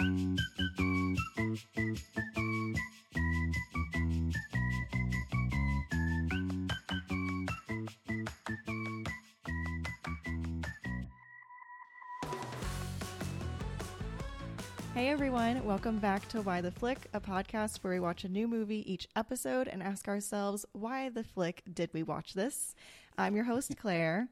Hey everyone, welcome back to Why the Flick, a podcast where we watch a new movie each episode and ask ourselves, why the flick did we watch this? I'm your host, Claire.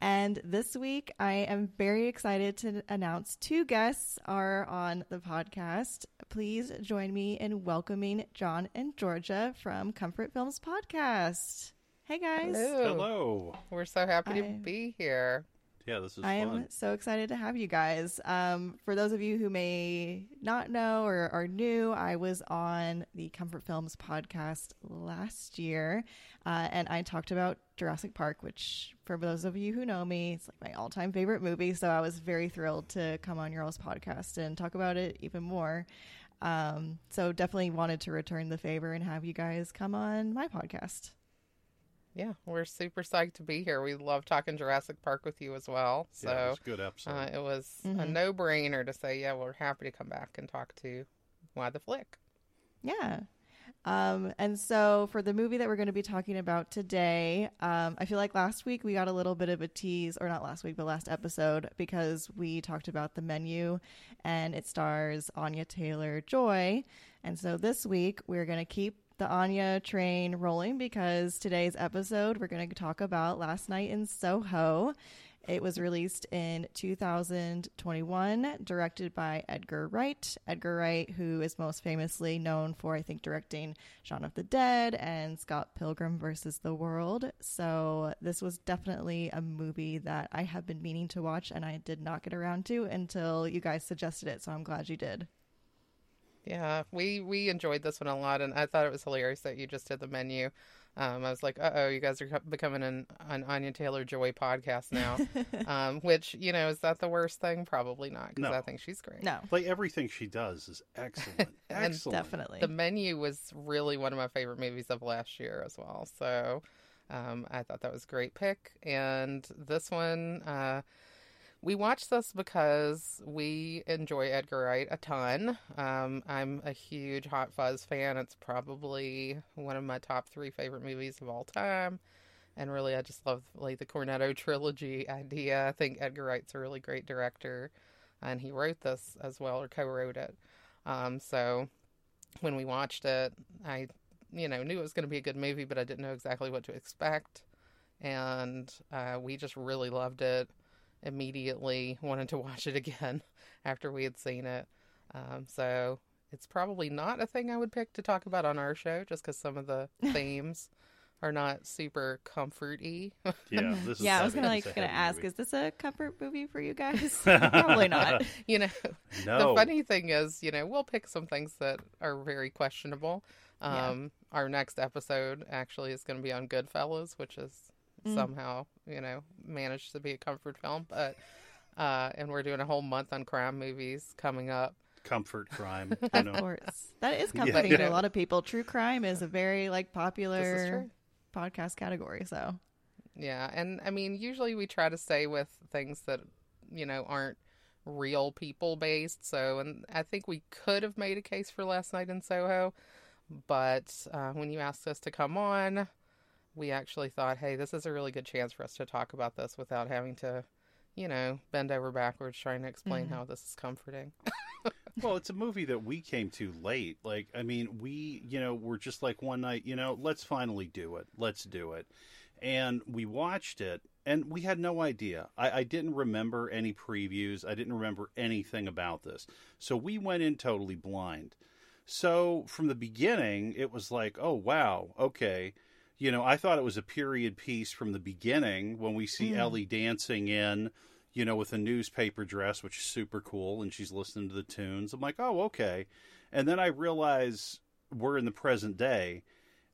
And this week, I am very excited to announce two guests are on the podcast. Please join me in welcoming John and Georgia from Comfort Films Podcast. Hey guys. Hello. Hello. We're so happy to be here. Yeah, this is I am so excited to have you guys. Um, for those of you who may not know or are new, I was on the Comfort Films podcast last year, uh, and I talked about Jurassic Park, which, for those of you who know me, it's like my all-time favorite movie. So I was very thrilled to come on your all's podcast and talk about it even more. Um, so definitely wanted to return the favor and have you guys come on my podcast. Yeah, we're super psyched to be here. We love talking Jurassic Park with you as well. yeah, So it's a good episode. uh, it was a Mhm. no brainer to say, yeah, we're happy to come back and talk to Why the Flick. Yeah. Um, and so for the movie that we're going to be talking about today, um, I feel like last week we got a little bit of a tease, or not last week, but last episode, because we talked about the menu and it stars Anya Taylor Joy. And so this week we're going to keep the Anya train rolling because today's episode we're going to talk about Last Night in Soho. It was released in 2021, directed by Edgar Wright. Edgar Wright, who is most famously known for, I think, directing Shaun of the Dead and Scott Pilgrim versus the World. So, this was definitely a movie that I have been meaning to watch and I did not get around to until you guys suggested it. So, I'm glad you did. Yeah, we we enjoyed this one a lot, and I thought it was hilarious that you just did the menu. Um, I was like, uh oh, you guys are becoming an, an Anya Taylor Joy podcast now. um, which, you know, is that the worst thing? Probably not, because No. I think she's great. No, like everything she does is excellent. And excellent. definitely. The menu was really one of my favorite movies of last year as well. So um, I thought that was a great pick. And this one, uh, we watched this because we enjoy Edgar Wright a ton. Um, I'm a huge Hot Fuzz fan. It's probably one of my top three favorite movies of all time. And really, I just love like the Cornetto trilogy idea. I think Edgar Wright's a really great director, and he wrote this as well or co-wrote it. Um, so when we watched it, I, you know, knew it was going to be a good movie, but I didn't know exactly what to expect. And uh, we just really loved it. Immediately wanted to watch it again after we had seen it. Um, so it's probably not a thing I would pick to talk about on our show, just because some of the themes are not super comforty. Yeah, this is yeah, I was gonna like gonna ask, movie. is this a comfort movie for you guys? Probably not. you know, no. the funny thing is, you know, we'll pick some things that are very questionable. Yeah. Um, Our next episode actually is going to be on Goodfellas, which is Mm. somehow, you know, managed to be a comfort film. But, uh, and we're doing a whole month on crime movies coming up. comfort crime. You Of course, that is comforting Yeah. to a lot of people. True crime is a very like popular podcast category. So Yeah. And I mean, usually we try to stay with things that, you know, aren't real people based. So, and I think we could have made a case for Last Night in Soho. But uh, when you asked us to come on, we actually thought, hey, this is a really good chance for us to talk about this without having to, you know, bend over backwards trying to explain Mhm. how this is comforting. well, it's a movie that we came to late. Like, I mean, we, you know, were just like one night, you know, let's finally do it. Let's do it. And we watched it, and we had no idea. I, I didn't remember any previews. I didn't remember anything about this. So we went in totally blind. So from the beginning, it was like, oh, wow, okay. You know, I thought it was a period piece from the beginning when we see Mm. Ellie dancing in, you know, with a newspaper dress, which is super cool, and she's listening to the tunes. I'm like, oh, okay. And then I realize we're in the present day.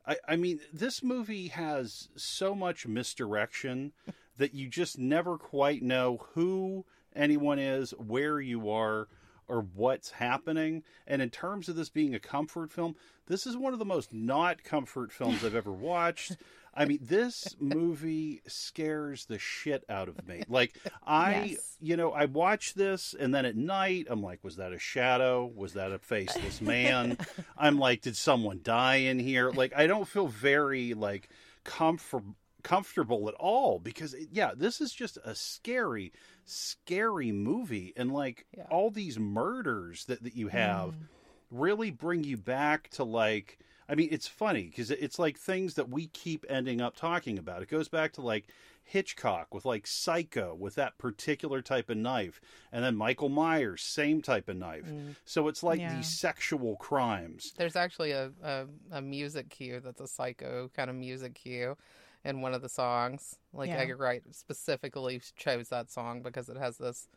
I, I mean, this movie has so much misdirection that you just never quite know who anyone is, where you are, or what's happening. And in terms of this being a comfort film, this is one of the most not comfort films I've ever watched. I mean, this movie scares the shit out of me. Like, I, Yes. you know, I watch this and then at night I'm like, was that a shadow? Was that a faceless man? I'm like, did someone die in here? Like, I don't feel very, like, comfort comfortable at all because yeah this is just a scary scary movie and like Yeah. all these murders that, that you have Mm. really bring you back to like i mean it's funny because it's like things that we keep ending up talking about it goes back to like hitchcock with like psycho with that particular type of knife and then michael myers same type of knife Mm. so it's like Yeah. these sexual crimes There's actually a, a, a music cue that's a psycho kind of music cue in one of the songs. Like Yeah. Edgar Wright specifically chose that song because it has this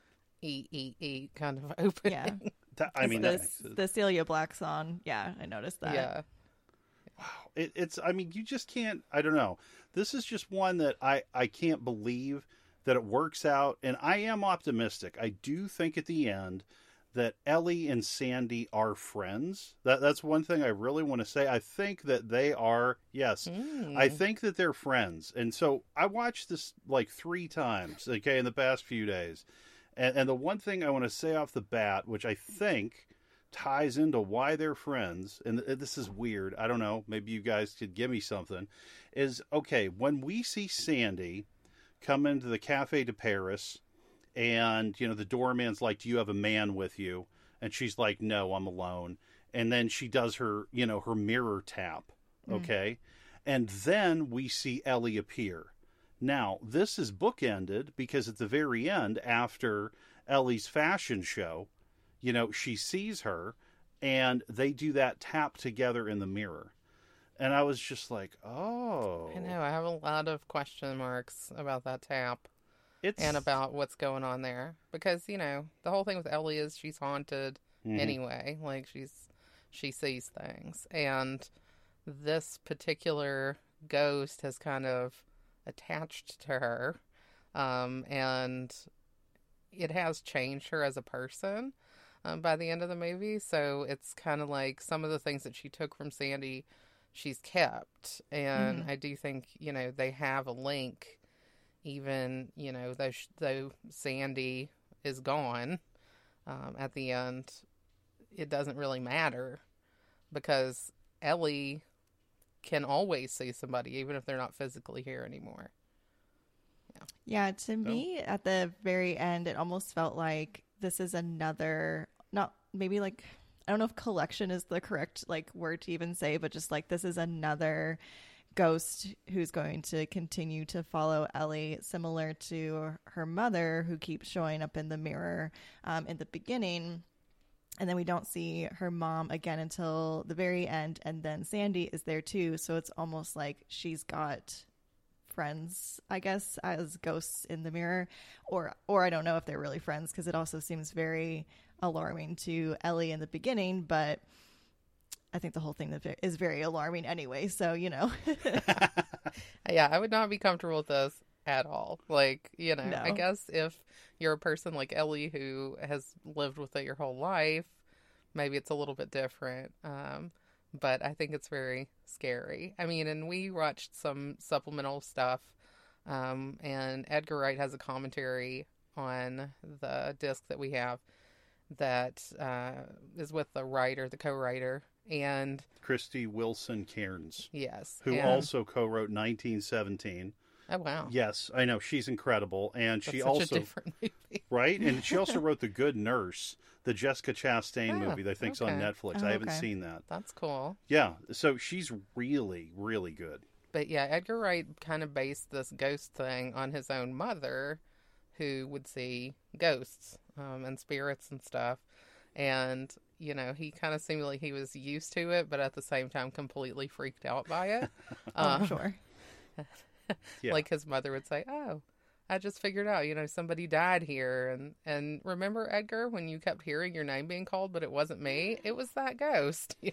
e e e kind of opening. Yeah. That- i mean the, that makes it- the Cilla Black song. Yeah, I noticed that. yeah. it, it's i mean you just can't i don't know this is just one that i i can't believe that it works out and i am optimistic i do think at the end that ellie and sandie are friends that that's one thing i really want to say i think that they are yes Mm. I think that they're friends. And so I watched this like three times, okay, in the past few days. And, and the one thing I want to say off the bat, which I think ties into why they're friends, and this is weird. I don't know. Maybe you guys could give me something. Is okay, when we see Sandie come into the Cafe de Paris, and, you know, the doorman's like, Do you have a man with you? And she's like, No, I'm alone. And then she does her, you know, her mirror tap hmm. okay? And then we see Ellie appear. Now, this is bookended because at the very end, after Ellie's fashion show, you know, she sees her and they do that tap together in the mirror. And I was just like, oh. I know. I have a lot of question marks about that tap It's, and about what's going on there because you know the whole thing with Ellie is she's haunted Mhm. anyway. Like she's she sees things, and this particular ghost has kind of attached to her, um, and it has changed her as a person um, by the end of the movie. So it's kind of like some of the things that she took from Sandie, she's kept, and Mhm. I do think you know they have a link, even you know though though Sandie is gone um, at the end, it doesn't really matter because Ellie can always see somebody even if they're not physically here anymore. Yeah, to me, at the very end, it almost felt like this is another, not maybe like, I don't know if collection is the correct like word to even say, but just like this is another ghost who's going to continue to follow Ellie, similar to her mother who keeps showing up in the mirror um, in the beginning. And then we don't see her mom again until the very end. And then Sandie is there too. So it's almost like she's got friends, I guess, as ghosts in the mirror, or or I don't know if they're really friends because it also seems very alarming to Ellie in the beginning, but I think the whole thing that is very alarming anyway. So you know, Yeah, I would not be comfortable with this at all. Like, you know, I guess if you're a person like Ellie who has lived with it your whole life, maybe it's a little bit different. Um, but I think it's very scary. I mean, and we watched some supplemental stuff, um, and Edgar Wright has a commentary on the disc that we have that uh, is with the writer, the co-writer, and Krysty Wilson Cairns, yes, who and- also co wrote 1917. oh wow, Yes, I know. She's incredible. And That's she also. a different movie. right? And she also wrote The Good Nurse, the Jessica Chastain Ah, movie that I think's on. Netflix. Oh, I haven't okay. seen that. That's cool. Yeah, so she's really, really good. But yeah, Edgar Wright kind of based this ghost thing on his own mother, who would see ghosts um, and spirits and stuff. And, you know, he kind of seemed like he was used to it, but at the same time completely freaked out by it. oh, Um, sure. Yeah. Like his mother would say, Oh, I just figured out, you know, somebody died here. And, and remember, Edgar, when you kept hearing your name being called, but it wasn't me? It was that ghost.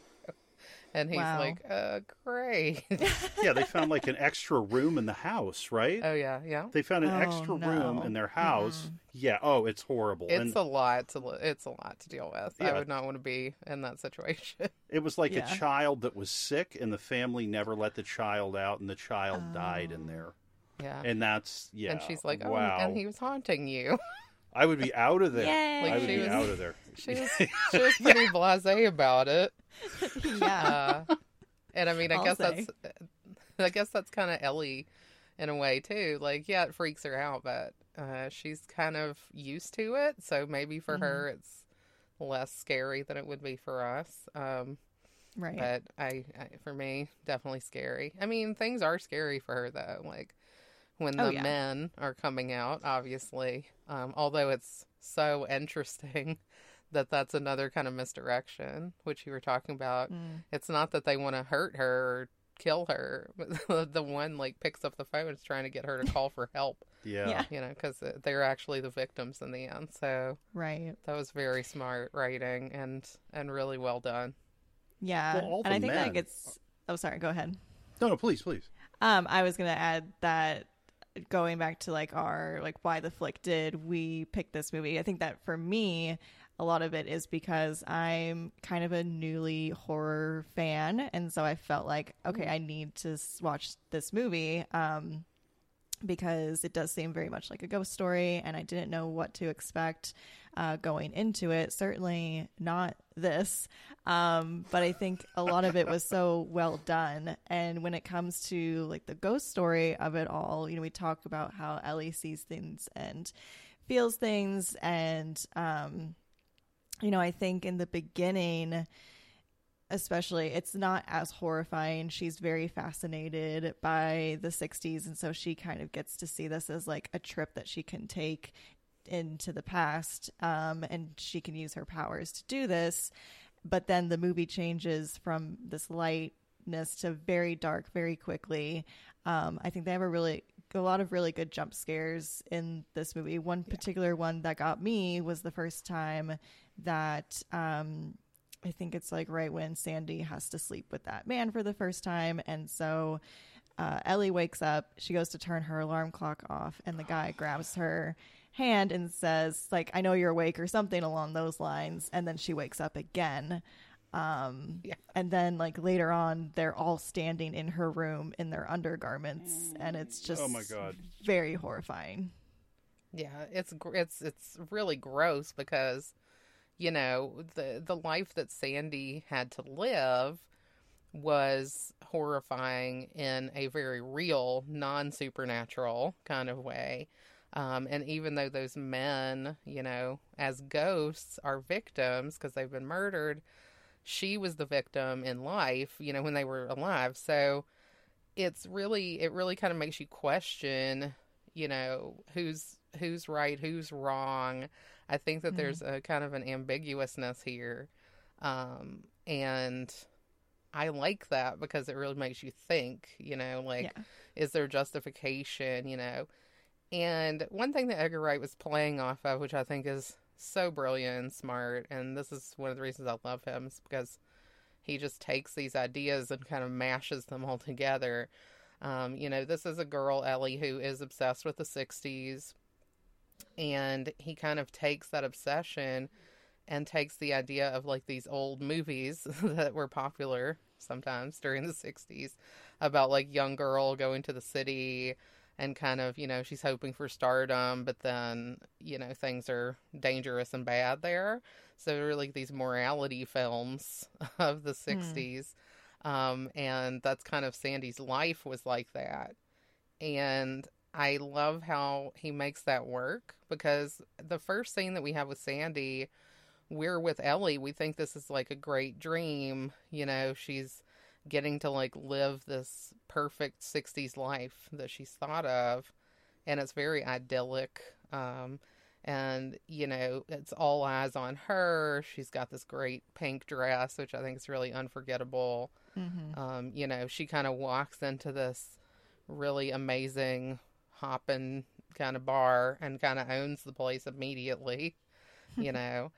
And he's Wow. like, uh, great. yeah, they found like an extra room in the house, right? oh, yeah, yeah. They found an Oh, extra room in their house. Yeah. Oh, it's horrible. It's and a lot to it's a lot to deal with. I would not want to be in that situation. it was like Yeah. a child that was sick, and the family never let the child out, and the child died in there. yeah. And that's yeah. and she's like, "Oh, wow. and he was haunting you." I would be out of there. Yay. I would Like, she be was- out of there. She was she was pretty blasé about it. yeah. Uh, and I mean, I I'll guess say. that's I guess that's kind of Ellie in a way too. Like, yeah, it freaks her out, but uh, she's kind of used to it, so maybe for her Mm-hmm. it's less scary than it would be for us. Um, right. but I, I, for me, definitely scary. I mean, things are scary for her though. Like when Oh, the yeah. men are coming out, obviously. Um, although it's so interesting that that's another kind of misdirection, which you were talking about. Mm. It's not that they want to hurt her or kill her, the one like picks up the phone and is trying to get her to call for help. Yeah. Yeah. You know, because they're actually the victims in the end. So Right. that was very smart writing and and really well done. Yeah. Well, and I think men- that gets. Oh, sorry. Go ahead. No, no, please, please. Um, I was gonna add that going back to like our like why the flick did we pick this movie. I think that for me, a lot of it is because I'm kind of a newly horror fan, and so I felt like okay, I need to watch this movie. Um, because it does seem very much like a ghost story, and I didn't know what to expect uh, going into it. Certainly not this, um, but I think a lot of it was so well done. And when it comes to like the ghost story of it all, you know, we talk about how Ellie sees things and feels things, and um, you know, I think in the beginning especially it's not as horrifying. She's very fascinated by the 60s and so she kind of gets to see this as like a trip that she can take into the past um, and she can use her powers to do this. But then the movie changes from this lightness to very dark very quickly. Um, i think they have a really a lot of really good jump scares in this movie one particular one that got me was the first time that um, I think it's like right when Sandie has to sleep with that man for the first time. And so uh, Ellie wakes up, she goes to turn her alarm clock off, and the guy grabs her hand and says, like, I know you're awake or something along those lines. And then she wakes up again. Um, Yeah. And then, like, later on, they're all standing in her room in their undergarments. And it's just Oh, my God. very horrifying. Yeah, it's it's it's really gross because you know the the life that Sandie had to live was horrifying in a very real, non supernatural kind of way. Um, and even though those men, you know, as ghosts are victims because they've been murdered, she was the victim in life, you know, when they were alive. So it's really, it really kind of makes you question, you know, who's who's right, who's wrong. I think that Mhm. there's a kind of an ambiguousness here. Um, and I like that because it really makes you think, you know, like, yeah. is there justification, you know? And one thing that Edgar Wright was playing off of, which I think is so brilliant and smart, and this is one of the reasons I love him, is because he just takes these ideas and kind of mashes them all together. Um, you know, this is a girl, Ellie, who is obsessed with the 60s, and he kind of takes that obsession and takes the idea of like these old movies that were popular sometimes during the 60s about like young girl going to the city and kind of you know she's hoping for stardom but then you know things are dangerous and bad there. So really these morality films of the 60s um, and that's kind of sandie's life was like that. And i love how he makes that work because the first scene that we have with sandie we're with ellie. We think this is like a great dream. You know she's getting to like live this perfect 60s life that she's thought of and it's very idyllic um and you know it's all eyes on her. She's got this great pink dress which i think is really unforgettable. Hmm um you know she kind of walks into this really amazing hopping kind of bar and kind of owns the place immediately you know?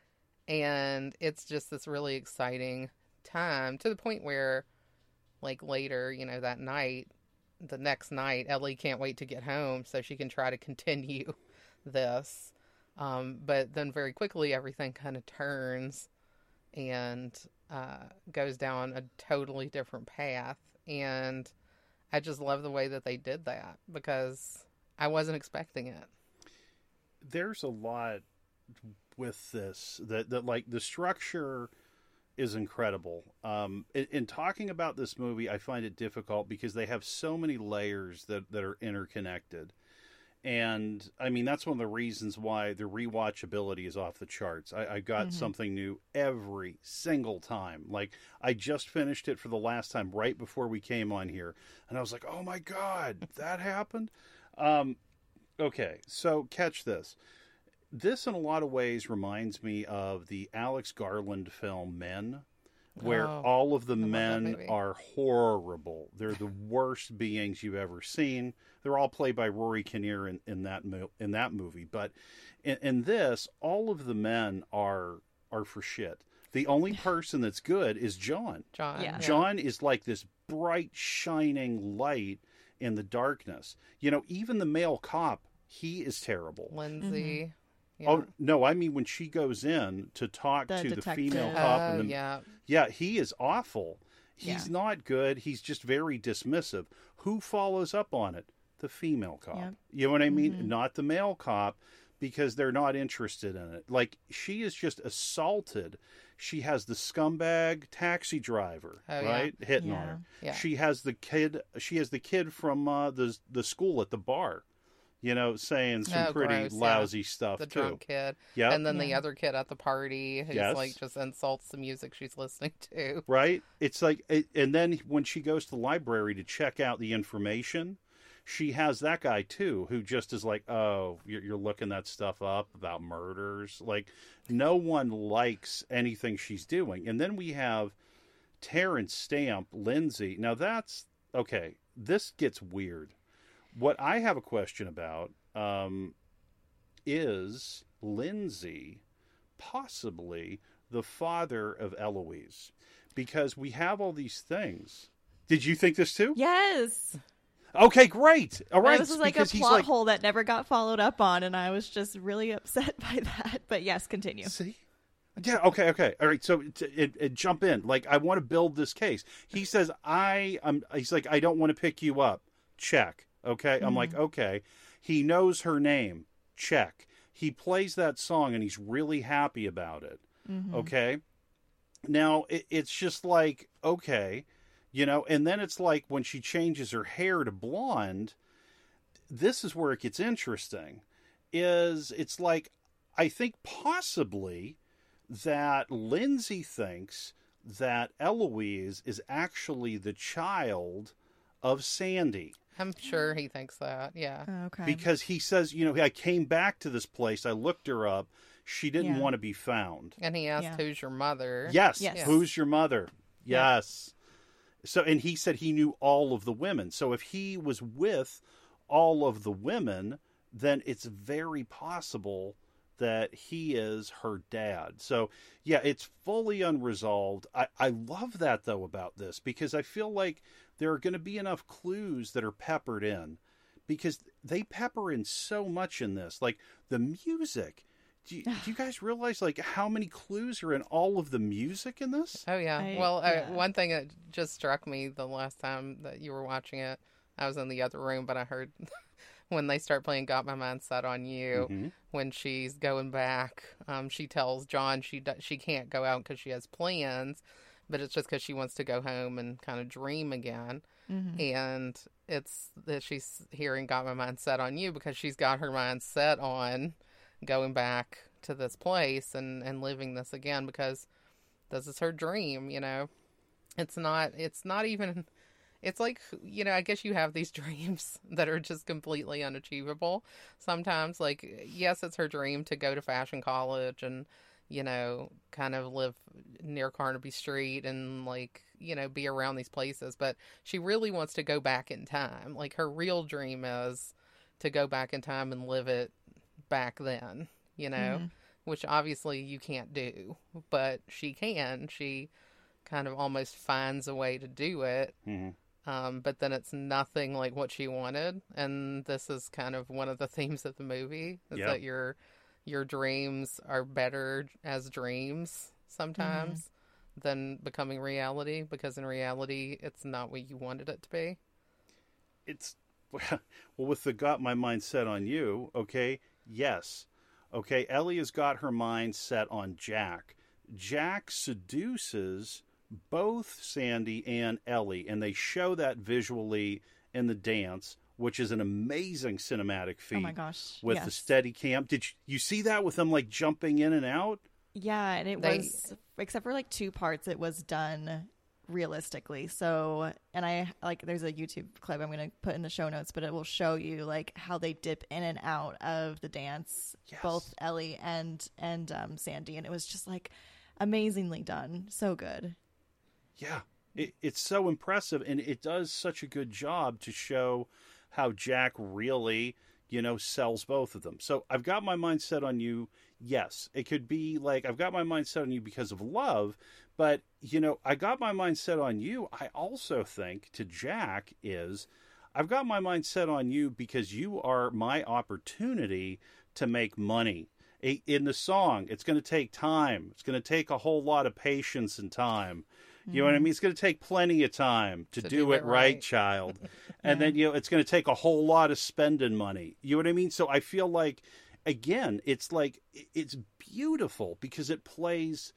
And it's just this really exciting time to the point where, like later, you know, that night, the next night, Ellie can't wait to get home so she can try to continue this. Um, but then very quickly, everything kind of turns and uh, goes down a totally different path. And I just love the way that they did that because I wasn't expecting it. There's a lot with this that, that like the structure is incredible. Um, in, in, talking about this movie, I find it difficult because they have so many layers that, that are interconnected. And I mean, that's one of the reasons why the rewatchability is off the charts. I, I got mm-hmm. something new every single time. Like, I just finished it for the last time right before we came on here. And I was like, oh my God, that happened? Um, okay, so catch this this in a lot of ways reminds me of the Alex Garland film Men, where oh, all of the men are horrible. They're the worst beings you've ever seen. They're all played by Rory Kinnear in, in that mo- in that movie, but in, in this, all of the men are are for shit. The only person that's good is John. John. Yeah. John is like this bright, shining light in the darkness. You know, even the male cop, he is terrible. Lindsay. Mm-hmm. Yeah. Oh no, I mean when she goes in to talk the to detective. the female cop, oh, and the, yeah, yeah, he is awful. He's Yeah. not good. He's just very dismissive. Who follows up on it? The female cop. Yeah. You know what I mean? Mhm. Not the male cop because they're not interested in it. Like she is just assaulted. She has the scumbag taxi driver, Oh, yeah. right, hitting on her. yeah. She has the kid. She has the kid from uh, the the school at the bar. You know, saying some Oh, pretty gross, yeah. lousy stuff the too. drunk kid, Yeah, and then the other kid at the party who's Yes. like just insults the music she's listening to. right? It's like, it, and then when she goes to the library to check out the information, she has that guy too, who just is like, "Oh, you're, you're looking that stuff up about murders." Like, no one likes anything she's doing. And then we have Terence Stamp, Lindsay. Now that's okay. This gets weird. What I have a question about um, is Lindsay possibly the father of Eloise? Because we have all these things. Did you think this too? Yes. Okay, great. All right. This is like a plot like, hole that never got followed up on, and I was just really upset by that. But yes, continue. See? Yeah. Okay. Okay. All right. So t- it, it, jump in. Like I want to build this case. He says I. am He's like I don't want to pick you up. Check. Okay. I'm like okay. He knows her name. Check. He plays that song and he's really happy about it. Mhm. Okay. Now it, it's just like okay, you know, and then it's like when she changes her hair to blonde. This is where it gets interesting. Is it's like I think possibly that Lindsay thinks that Eloise is actually the child of Sandie I'm sure he thinks that. Yeah. Oh, okay. because he says, you know, I came back to this place, I looked her up, she didn't Yeah. want to be found. And he asked, Yeah. "Who's your mother?" Yes. Yes. Who's your mother? Yeah. Yes. So, and he said he knew all of the women. So, if he was with all of the women, then it's very possible that he is her dad. So, yeah, it's fully unresolved. I, I love that, though, about this because I feel like there are going to be enough clues that are peppered in because they pepper in so much in this. Like the music. Do you, do you guys realize like how many clues are in all of the music in this? Oh yeah. I- well, yeah. Uh, one thing that just struck me the last time that you were watching it, I was in the other room, but I heard when they start playing "Got My Mind Set on You." Mhm. When she's going back, um, she tells John she do- she can't go out because she has plans, but it's just because she wants to go home and kind of dream again. Mhm. And it's that she's hearing "Got My Mind Set on You" because she's got her mind set on going back to this place and and living this again because this is her dream you know it's not it's not even it's like you know i guess you have these dreams that are just completely unachievable sometimes like yes it's her dream to go to fashion college and you know kind of live near carnaby street and like you know be around these places but she really wants to go back in time like her real dream is to go back in time and live it back then you know Mhm. which obviously you can't do, but she can. She kind of almost finds a way to do it. hmm Um, but then it's nothing like what she wanted, and this is kind of one of the themes of the movie: is Yeah. that your your dreams are better as dreams sometimes mm-hmm. than becoming reality, because in reality, it's not what you wanted it to be. it's well with the got my mind set on you okay yes. Okay ellie has got her mind set on jack. Jack seduces both sandie and ellie and they show that visually in the dance which is an amazing cinematic feat Oh my gosh. with yes. the steady cam did you, you see that with them like jumping in and out Yeah, and it They- was except for like two parts, it was done realistically. So, and I like there's a YouTube clip I'm going to put in the show notes, but it will show you like how they dip in and out of the dance, Yes. both Ellie and and um, Sandie, and it was just like amazingly done, so good. Yeah, it, it's so impressive, and it does such a good job to show how Jack really, you know, sells both of them. So I've got my mind set on you. Yes, it could be like I've got my mind set on you because of love, but you know, I got my mind set on you. I also think to Jack is I've got my mind set on you because you are my opportunity to make money. In the song, it's going to take time. It's going to take a whole lot of patience and time. You know what I mean? It's going to take plenty of time to, To do, do it it right, right. child. And then, you know, it's going to take a whole lot of spending money. You know what I mean? So I feel like, again, it's like, it's beautiful because it plays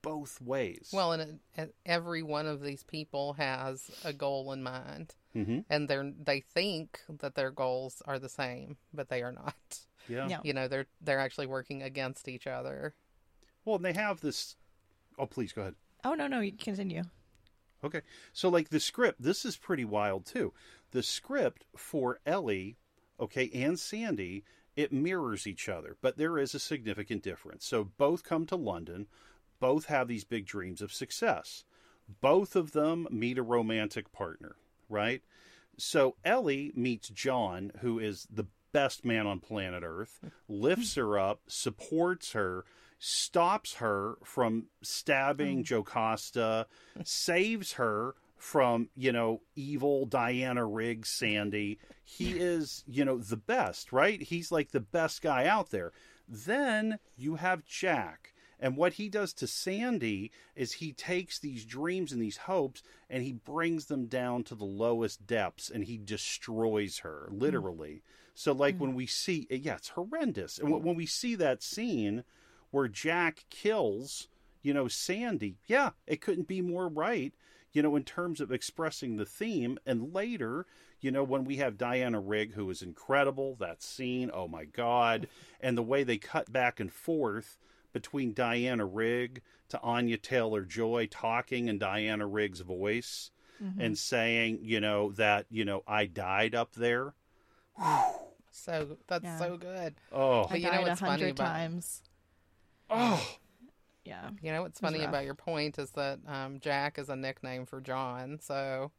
both ways. Well, and it, and every one of these people has a goal in mind, hmm and they're they think that their goals are the same, but they are not. yeah. No. You know, they're they're actually working against each other. Well, and they have this. Oh, please go ahead. Oh no, no, you continue. Okay. So, like the script, this is pretty wild too. The script for Ellie, okay, and Sandie, it mirrors each other, but there is a significant difference. So, both come to London, both have these big dreams of success. Both of them meet a romantic partner, right? So, Ellie meets John, who is the best man on planet Earth, lifts her up, supports her, stops her from stabbing mm. Jocasta, saves her from, you know, evil Diana Riggs Sandie. He is, you know, the best, right? He's like the best guy out there. Then you have Jack. And what he does to Sandie is he takes these dreams and these hopes and he brings them down to the lowest depths and he destroys her, mm. literally. So, like mm. when we see, yeah, it's horrendous. And when we see that scene where Jack kills, you know, Sandie, yeah, it couldn't be more right, you know, in terms of expressing the theme. And later, you know, when we have Diana Rigg, who is incredible, that scene, oh my God, and the way they cut back and forth between Diana Rigg to Anya Taylor Joy talking in Diana Rigg's voice mm-hmm. and saying, you know, that, you know, I died up there. So that's Yeah. so good. Oh, I But you know died a what's funny hundred about- times. Oh, Yeah. You know what's funny about your point is that um, Jack is a nickname for John. So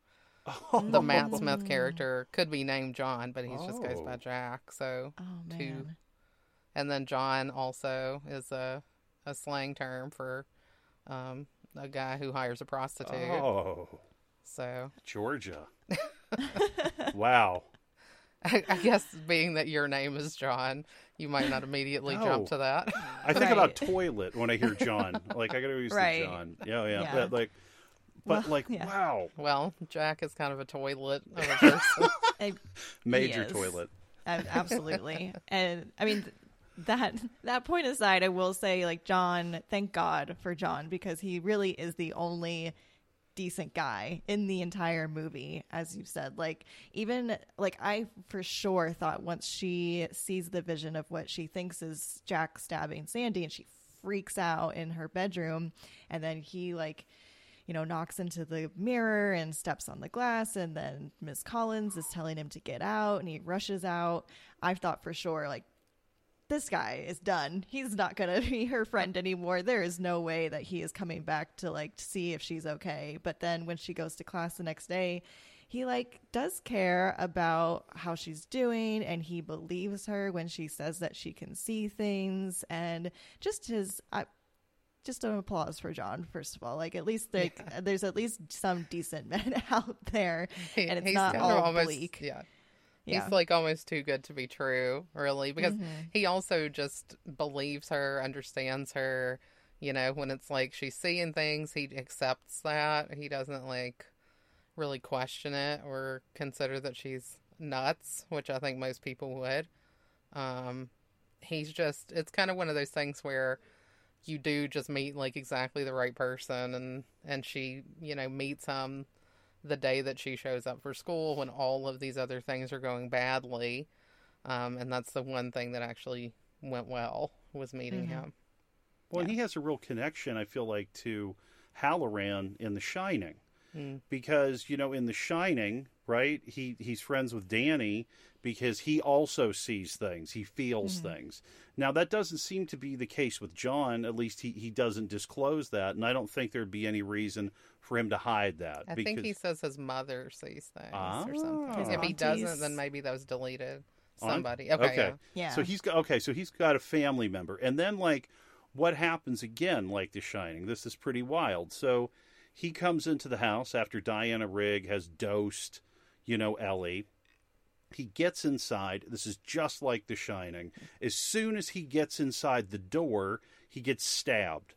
oh. the Matt Smith character could be named John, but he just goes Oh. by Jack. So Oh man. Two. and then John also is a a slang term for um, a guy who hires a prostitute. Oh, So Georgia. wow. I, I guess being that your name is John, you might not immediately No. jump to that. I think Right. about toilet when I hear John. like I gotta use Right. the John. Yeah, yeah. Yeah. But like, but Well, like, yeah. wow, well, Jack is kind of a toilet of a person. I- major toilet. Ab- absolutely and i mean that that point aside i will say like john thank god for john because he really is the only decent guy in the entire movie as you said like even like i for sure thought once she sees the vision of what she thinks is jack stabbing sandie and she freaks out in her bedroom and then he like you know, knocks into the mirror and steps on the glass. And then Miss Collins is telling him to get out and he rushes out. I thought for sure, like, this guy is done. He's not going to be her friend anymore. There is no way that he is coming back to, like, see if she's okay. But then when she goes to class the next day, he, like, does care about how she's doing and he believes her when she says that she can see things. And just his, I, just an applause for John. First of all, like at least like there's at least some decent men out there, and it's he's not all almost, bleak. Yeah. Yeah. He's like almost too good to be true, really, because Mhm. he also just believes her, understands her. You know, when it's like she's seeing things, he accepts that. He doesn't like really question it or consider that she's nuts, which I think most people would. Um, he's just, it's kind of one of those things where you do just meet like exactly the right person and and she you know meets him the day that she shows up for school when all of these other things are going badly um, and that's the one thing that actually went well was meeting Mhm. him Well, and he has a real connection, I feel like, to Halloran in The Shining. Mm. Because, you know, in The Shining, right, he, he's friends with Danny because he also sees things, he feels Mhm. things. Now, that doesn't seem to be the case with John. At least he, he doesn't disclose that. And I don't think there'd be any reason for him to hide that. i because, think he says his mother sees things or Ah. something His if he doesn't then maybe that was deleted somebody okay, Okay. yeah. Yeah. So he's got okay. So he's got a family member, and then like, what happens again? Like The Shining, this is pretty wild. So he comes into the house after Diana Rigg has dosed, you know, Ellie. He gets inside. This is just like The Shining. As soon as he gets inside the door, he gets stabbed.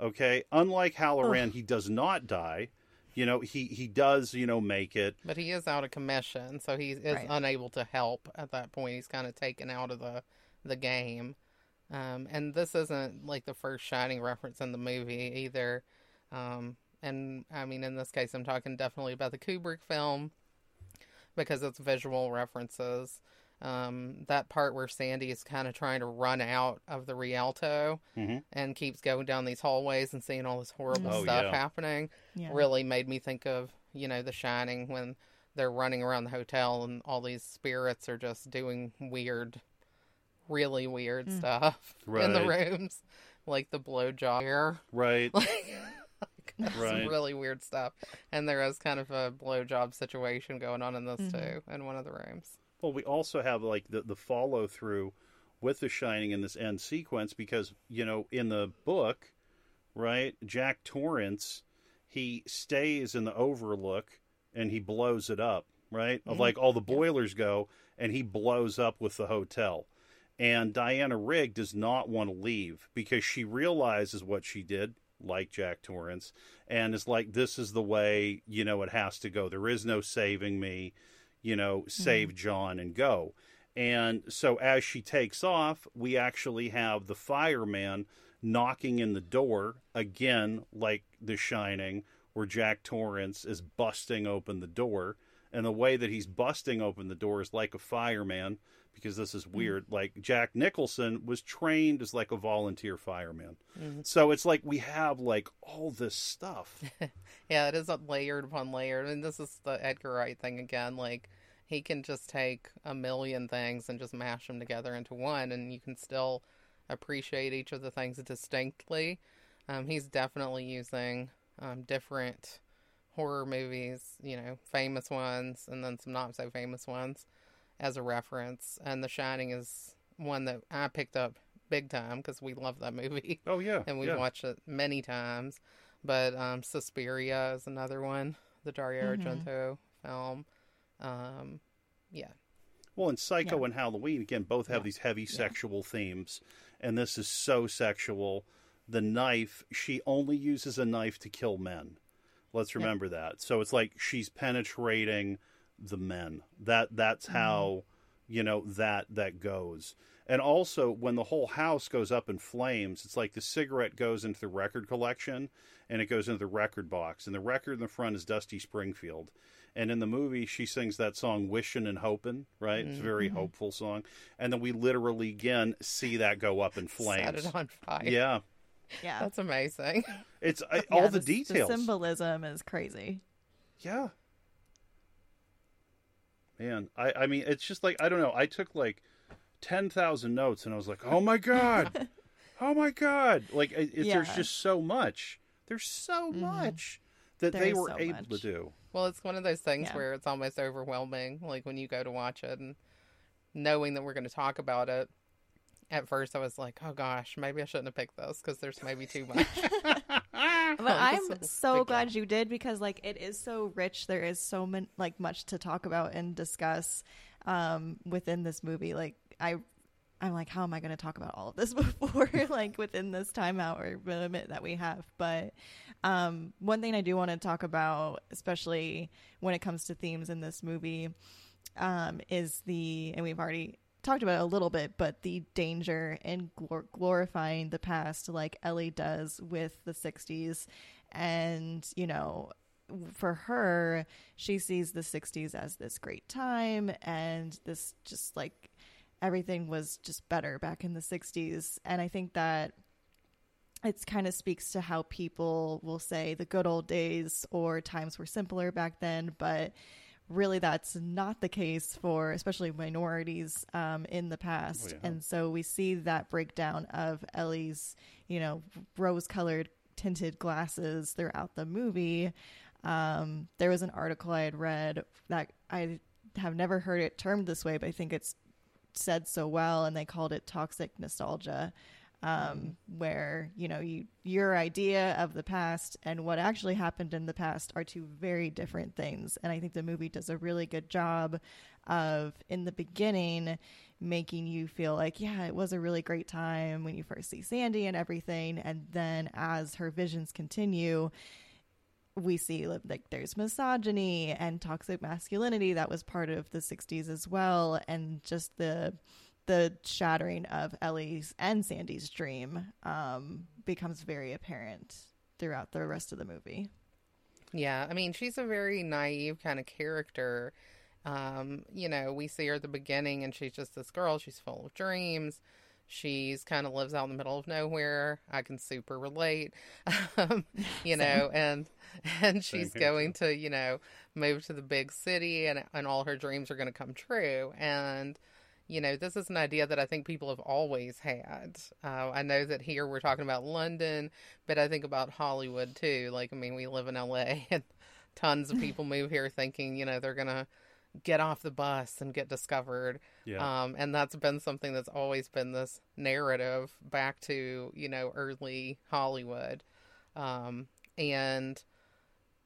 Okay, unlike Halloran, he does not die. You know, he he does you know make it. but he is out of commission so he is Right. unable to help at that point he's kind of taken out of the the game um, and this isn't like the first shining reference in the movie either um, and i mean in this case i'm talking definitely about the kubrick film because it's visual references um, that part where sandie is kind of trying to run out of the rialto Mhm. and keeps going down these hallways and seeing all this horrible Oh, stuff yeah. happening yeah. really made me think of you know The Shining when they're running around the hotel and all these spirits are just doing weird, really weird Mm. stuff in the rooms, like the blowjob air, Right. like, like Right. some really weird stuff. And there is kind of a blowjob situation going on in this Mhm. too in one of the rooms. Well, we also have like the the follow through with the Shining in this end sequence because you know in the book, right? Jack Torrance he stays in the Overlook and he blows it up, right? Of Mhm. like all the boilers go and he blows up with the hotel. And Diana Rigg does not want to leave because she realizes what she did, like Jack Torrance, and is like, this is the way, you know, it has to go. There is no saving me, you know, save hmm. John and go. And so as she takes off, we actually have the fireman knocking in the door again, like The Shining, where Jack Torrance is busting open the door. And the way that he's busting open the door is like a fireman, because this is weird. Like Jack Nicholson was trained as like a volunteer fireman. Mhm. So it's like we have like all this stuff. Yeah, it is a layered upon layered. And this is the Edgar Wright thing again. Like, he can just take a million things and just mash them together into one, and you can still appreciate each of the things distinctly. Um, he's definitely using um, different horror movies, you know, famous ones, and then some not so famous ones as a reference. And The Shining is one that I picked up big time because we love that movie Oh yeah, and we've yeah. watched it many times. But um, Suspiria is another one, the Dario Mhm. Argento film. Um, yeah, Well, and Psycho Yeah. and Halloween again both have Yeah. these heavy sexual themes, and this is so sexual. The knife, she only uses a knife to kill men. Let's Yeah. remember that. So it's like she's penetrating the men. That that's Mm-hmm. how you know that that goes. And also when the whole house goes up in flames, it's like the cigarette goes into the record collection and it goes into the record box. And the record in the front is Dusty Springfield. And in the movie, she sings that song "Wishing and Hoping," right? It's a very Mhm. hopeful song. And then we literally again see that go up in flames. set flames. it on fire. Yeah, Yeah. that's amazing. it's I, Yeah, all the, s- details. The symbolism is crazy. Yeah. Man, I, I mean, it's just like, I don't know. I took like 10,000 notes and I was like, oh my God. oh my God. Like, it, it- there's just so much. There's so Mhm. much that There they were so able to do. Well, it's one of those things Yeah. where it's almost overwhelming. Like when you go to watch it and knowing that we're going to talk about it, at first I was like, oh gosh, maybe I shouldn't have picked this because there's maybe too much. but I'm so glad you did because like it is so rich. There is so man- like much to talk about and discuss um, within this movie. Like I, I'm like, how am I going to talk about all of this before like within this timeout or limit that we have? But um, one thing I do want to talk about, especially when it comes to themes in this movie, um, is the and we've already talked about it a little bit, but the danger in glor- glorifying the past, like Ellie does with the 60s. And, you know, for her, she sees the 60s as this great time and this just like everything was just better back in the 60s. And I think that it kind of speaks to how people will say the good old days or times were simpler back then, but really that's not the case for especially minorities um, in the past. Oh, yeah. And so we see that breakdown of Ellie's, you know, rose colored tinted glasses throughout the movie. Um, there was an article I had read that I have never heard it termed this way, but I think it's said so well, and they called it toxic nostalgia um, where you know you your idea of the past and what actually happened in the past are two very different things. And i think the movie does a really good job of in the beginning making you feel like yeah it was a really great time when you first see sandie and everything. And then as her visions continue we see like there's misogyny and toxic masculinity that was part of the 60s as well. And just the the shattering of Ellie's and Sandie's dream um, becomes very apparent throughout the rest of the movie. Yeah, I mean, she's a very naive kind of character. Um, you know, we see her at the beginning and she's just this girl, she's full of dreams. She's kind of lives out in the middle of nowhere. I can super relate. Um, you know, and and she's here, going to, you know, move to the big city and and all her dreams are going to come true. And you know, this is an idea that I think people have always had. Uh, I know that here we're talking about London, but I think about Hollywood too. Like, I mean, we live in LA and tons of people move here thinking, you know, they're going to get off the bus and get discovered. Yeah. Um, and that's been something that's always been this narrative back to, you know, early Hollywood. Um, and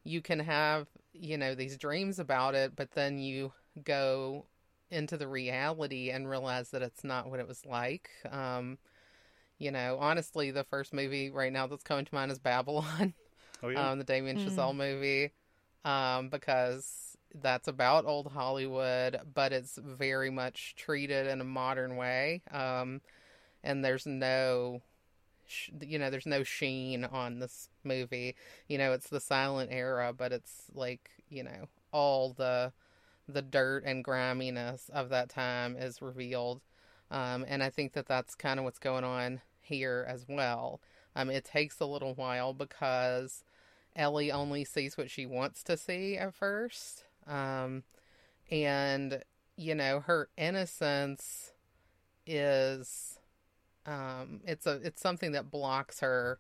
you can have, you know, these dreams about it, but then you go into the reality and realize that it's not what it was like. Um, you know, honestly, the first movie right now that's coming to mind is Babylon, oh yeah. um, the Damien Mm. Chazelle movie, um, because that's about old Hollywood, but it's very much treated in a modern way. Um, and there's no, sh- you know, there's no sheen on this movie. You know, it's the silent era, but it's like, you know, all the the dirt and griminess of that time is revealed. Um, and I think that that's kind of what's going on here as well. Um, it takes a little while because Ellie only sees what she wants to see at first. Um, and, you know, her innocence is, um, it's a, it's something that blocks her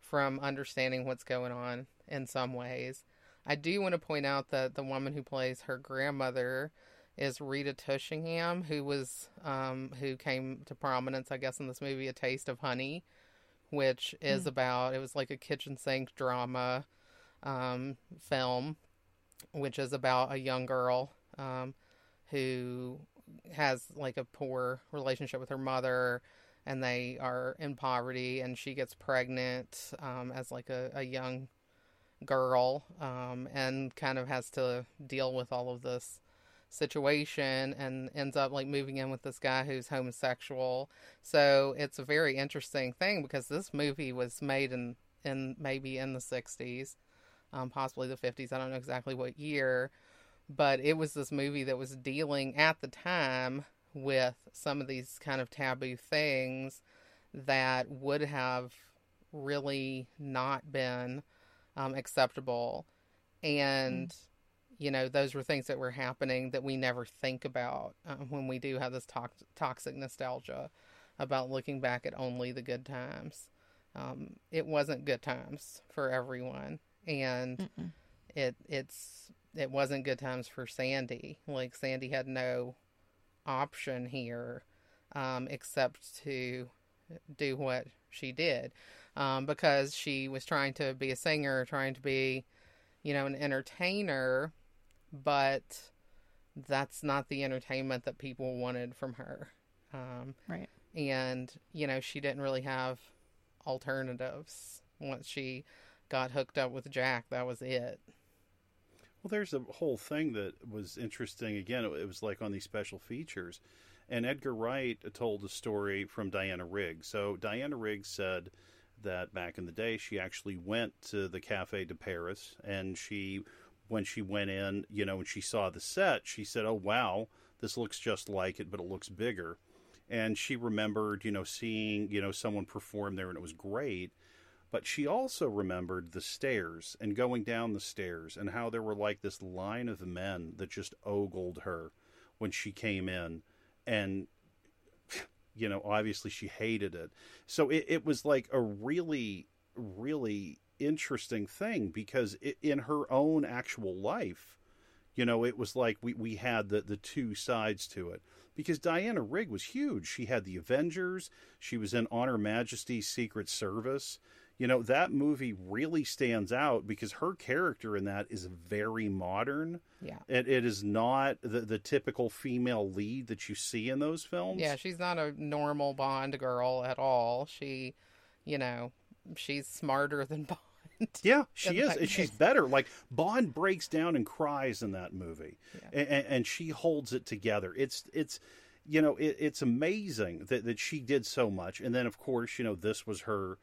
from understanding what's going on in some ways. I do want to point out that the woman who plays her grandmother is Rita Tushingham, who was um, who came to prominence, I guess, in this movie, A Taste of Honey, which is Mm. about it was like a kitchen sink drama um, film, which is about a young girl um, who has like a poor relationship with her mother and they are in poverty and she gets pregnant um, as like a, a young girl um, and kind of has to deal with all of this situation and ends up like moving in with this guy who's homosexual. So it's a very interesting thing because this movie was made in in maybe in the 60s um, possibly the 50s i don't know exactly what year but it was this movie that was dealing at the time with some of these kind of taboo things that would have really not been um, acceptable. And, you know, those were things that were happening that we never think about uh, when we do have this tox- toxic nostalgia about looking back at only the good times. Um, it wasn't good times for everyone. And Mm-mm. it it's it wasn't good times for Sandie. Like Sandie had no option here um, except to do what she did um, because she was trying to be a singer, trying to be, you know, an entertainer, but that's not the entertainment that people wanted from her. Um, Right. and you know she didn't really have alternatives once she got hooked up with Jack. That was it. Well, there's a whole thing that was interesting. Again, it was like on these special features. And Edgar Wright told a story from Diana Rigg. So Diana Rigg said that back in the day, she actually went to the Cafe de Paris, and she, when she went in, you know, when she saw the set, she said, "Oh wow, this looks just like it, but it looks bigger." And she remembered, you know, seeing, you know, someone perform there, and it was great. But she also remembered the stairs and going down the stairs and how there were like this line of men that just ogled her when she came in. And, you know, obviously she hated it. So it, it was like a really, really interesting thing because it, in her own actual life, you know, it was like we, we had the, the two sides to it. Because Diana Rigg was huge. She had the Avengers. She was in On Her Majesty's Secret Service you know that movie really stands out because her character in that is very modern Yeah. it, it is not the, the typical female lead that you see in those films Yeah, she's not a normal Bond girl at all. She, you know, she's smarter than Bond. yeah she is and she's better like bond breaks down and cries in that movie Yeah. and, and she holds it together it's it's you know it, it's amazing that, that she did so much and then of course you know this was her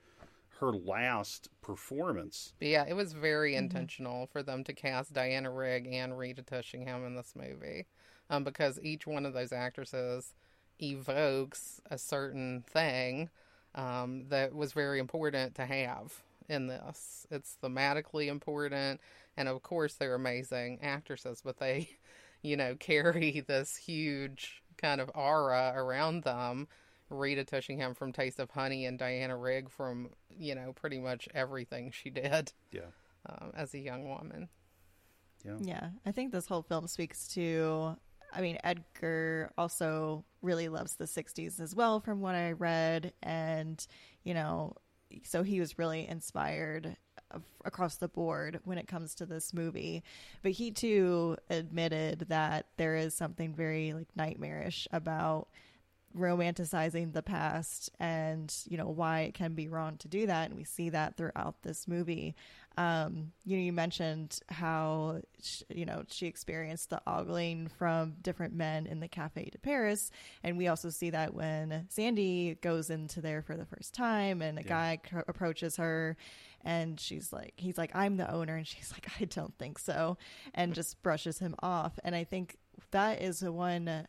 her last performance yeah, it was very intentional for them to cast Diana Rigg and Rita Tushingham in this movie, um, because each one of those actresses evokes a certain thing um, that was very important to have in this. It's thematically important, and of course they're amazing actresses, but they, you know, carry this huge kind of aura around them. Rita Tushingham from Taste of Honey and Diana Rigg from, you know, pretty much everything she did yeah um, as a young woman. Yeah, I think this whole film speaks to. I mean, Edgar also really loves the 60s as well, from what I read. And, you know, so he was really inspired across the board when it comes to this movie. But he too admitted that there is something very like nightmarish about romanticizing the past and you know why it can be wrong to do that and we see that throughout this movie. Um you know you mentioned how sh- you know she experienced the ogling from different men in the cafe de paris and we also see that when sandie goes into there for the first time and a Yeah. guy approaches her and she's like he's like i'm the owner and she's like i don't think so and just brushes him off. And i think that is the one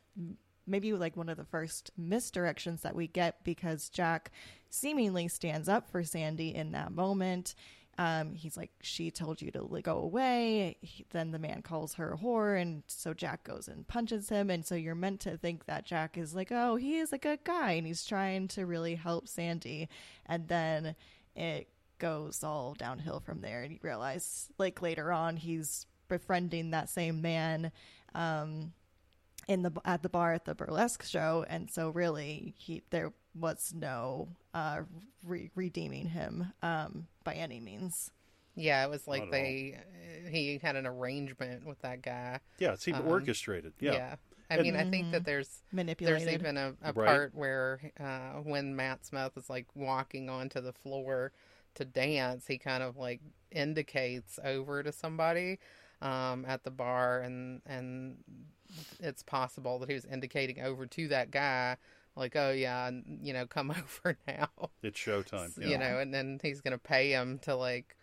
maybe like one of the first misdirections that we get because jack seemingly stands up for sandie in that moment. Um, he's like she told you to go away. He, then the man calls her a whore and so jack goes and punches him. And so you're meant to think that jack is like oh he is a good guy and he's trying to really help sandie. And then it goes all downhill from there and you realize like later on he's befriending that same man. Um in the at the bar at the burlesque show and so really he there was no uh re- redeeming him um by any means Yeah, it was like Not at they he had an arrangement with that guy. yeah it seemed Um, orchestrated yeah, yeah. I And- mean, I think that there's there's even a, a Right. part where uh, when Matt Smith is like walking onto the floor to dance, he kind of like indicates over to somebody um, at the bar, and and it's possible that he was indicating over to that guy, like, oh yeah, you know, come over now, it's showtime yeah. you know, and then he's gonna pay him to like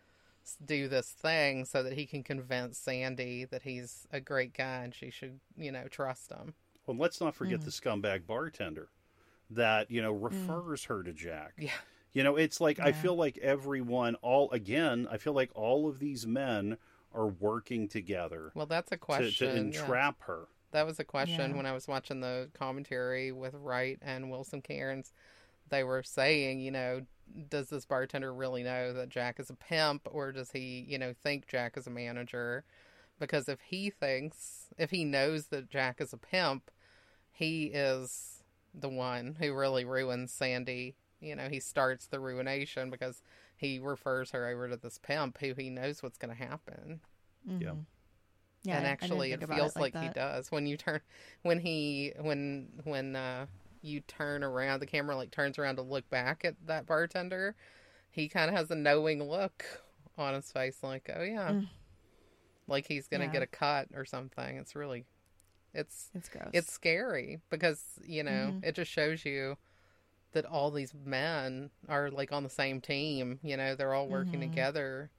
do this thing so that he can convince Sandie that he's a great guy and she should, you know, trust him. Well, let's not Mm. forget the scumbag bartender that you know refers her to Jack. Yeah. You know, it's like I feel like everyone, all again, I feel like all of these men are working together Well, that's a question. to yeah. entrap her. That was a question Yeah. when I was watching the commentary with Wright and Wilson Cairns. They were saying, you know, does this bartender really know that Jack is a pimp or does he, you know, think Jack is a manager? Because if he thinks, if he knows that Jack is a pimp, he is the one who really ruins Sandie. You know, he starts the ruination because he refers her over to this pimp who he knows what's going to happen. Mm-hmm. Yeah. Yeah, and I actually, it feels like, like, he does when you turn when he when when uh, you turn around. The camera like turns around to look back at that bartender. He kind of has a knowing look on his face, like, "Oh yeah," Mm. like he's gonna Yeah. get a cut or something. It's really, it's It's gross. it's scary because you know Mhm. it just shows you that all these men are like on the same team you know they're all working Mhm. together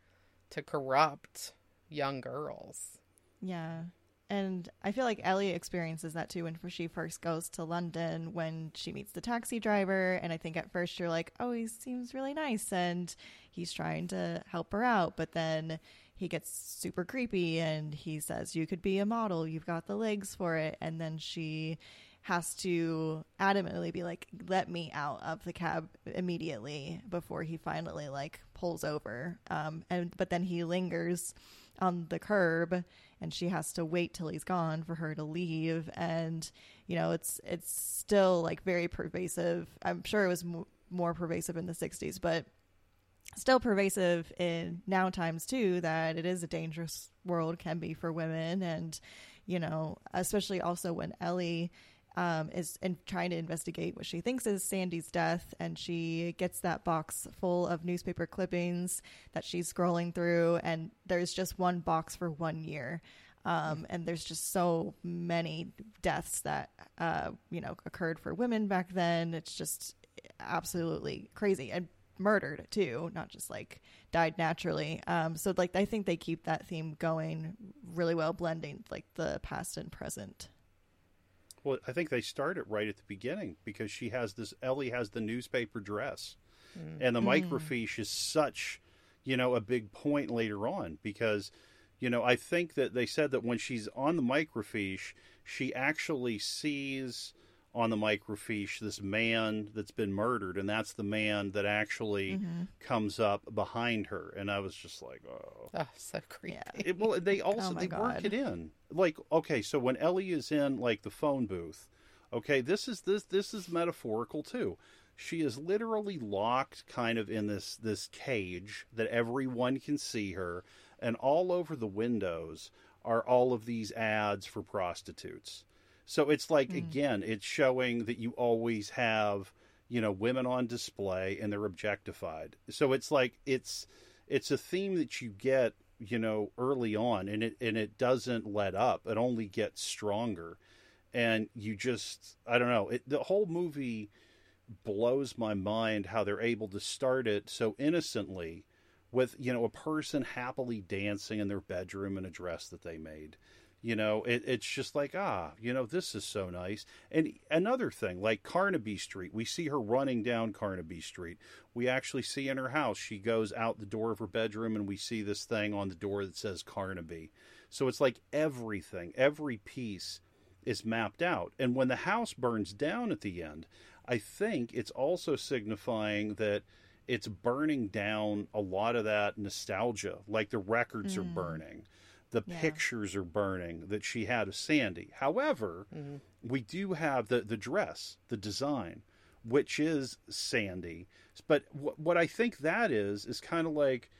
to corrupt young girls Yeah. And I feel like Ellie experiences that too when she first goes to London when she meets the taxi driver. And I think at first you're like, oh, he seems really nice and he's trying to help her out. But then he gets super creepy and he says, you could be a model, you've got the legs for it. And then she has to adamantly be like, let me out of the cab immediately before he finally like pulls over. Um, and but then he lingers on the curb and she has to wait till he's gone for her to leave. And you know it's it's still like very pervasive. I'm sure it was more pervasive in the 60s but still pervasive in now times too that it is a dangerous world can be for women. And you know especially also when ellie um, is in trying to investigate what she thinks is Sandie's death, and she gets that box full of newspaper clippings that she's scrolling through, and there's just one box for one year, um, and there's just so many deaths that uh, you know occurred for women back then. It's just absolutely crazy and murdered too, not just like died naturally. Um, so like I think they keep that theme going really well, blending like the past and present. Well, I think they start it right at the beginning because she has this. Ellie has the newspaper dress, mm. and the mm. microfiche is such, you know, a big point later on because, you know, I think that they said that when she's on the microfiche, she actually sees on the microfiche this man that's been murdered, and that's the man that actually mm-hmm. comes up behind her, and I was just like, oh. oh so creepy It, well, they oh also Oh they work it in. Like, okay, so when Ellie is in like the phone booth, okay, this is this this is metaphorical too. She is literally locked kind of in this this cage that everyone can see her and all over the windows are all of these ads for prostitutes. So it's like mm. again, it's showing that you always have, you know, women on display and they're objectified. So it's like it's it's a theme that you get, you know, early on and it and it doesn't let up. It only gets stronger. And you just I don't know, it, the whole movie blows my mind how they're able to start it so innocently with, you know, a person happily dancing in their bedroom in a dress that they made. You know, it, it's just like, ah, you know, this is so nice. And another thing, like Carnaby Street, we see her running down Carnaby Street. We actually see in her house, she goes out the door of her bedroom and we see this thing on the door that says Carnaby. So it's like everything, every piece is mapped out. And when the house burns down at the end, I think it's also signifying that it's burning down a lot of that nostalgia. Like the records are burning, the Yeah. pictures are burning that she had of Sandie. However, mm-hmm. we do have the, the dress, the design, which is Sandie. But wh- what I think that is, is kind of like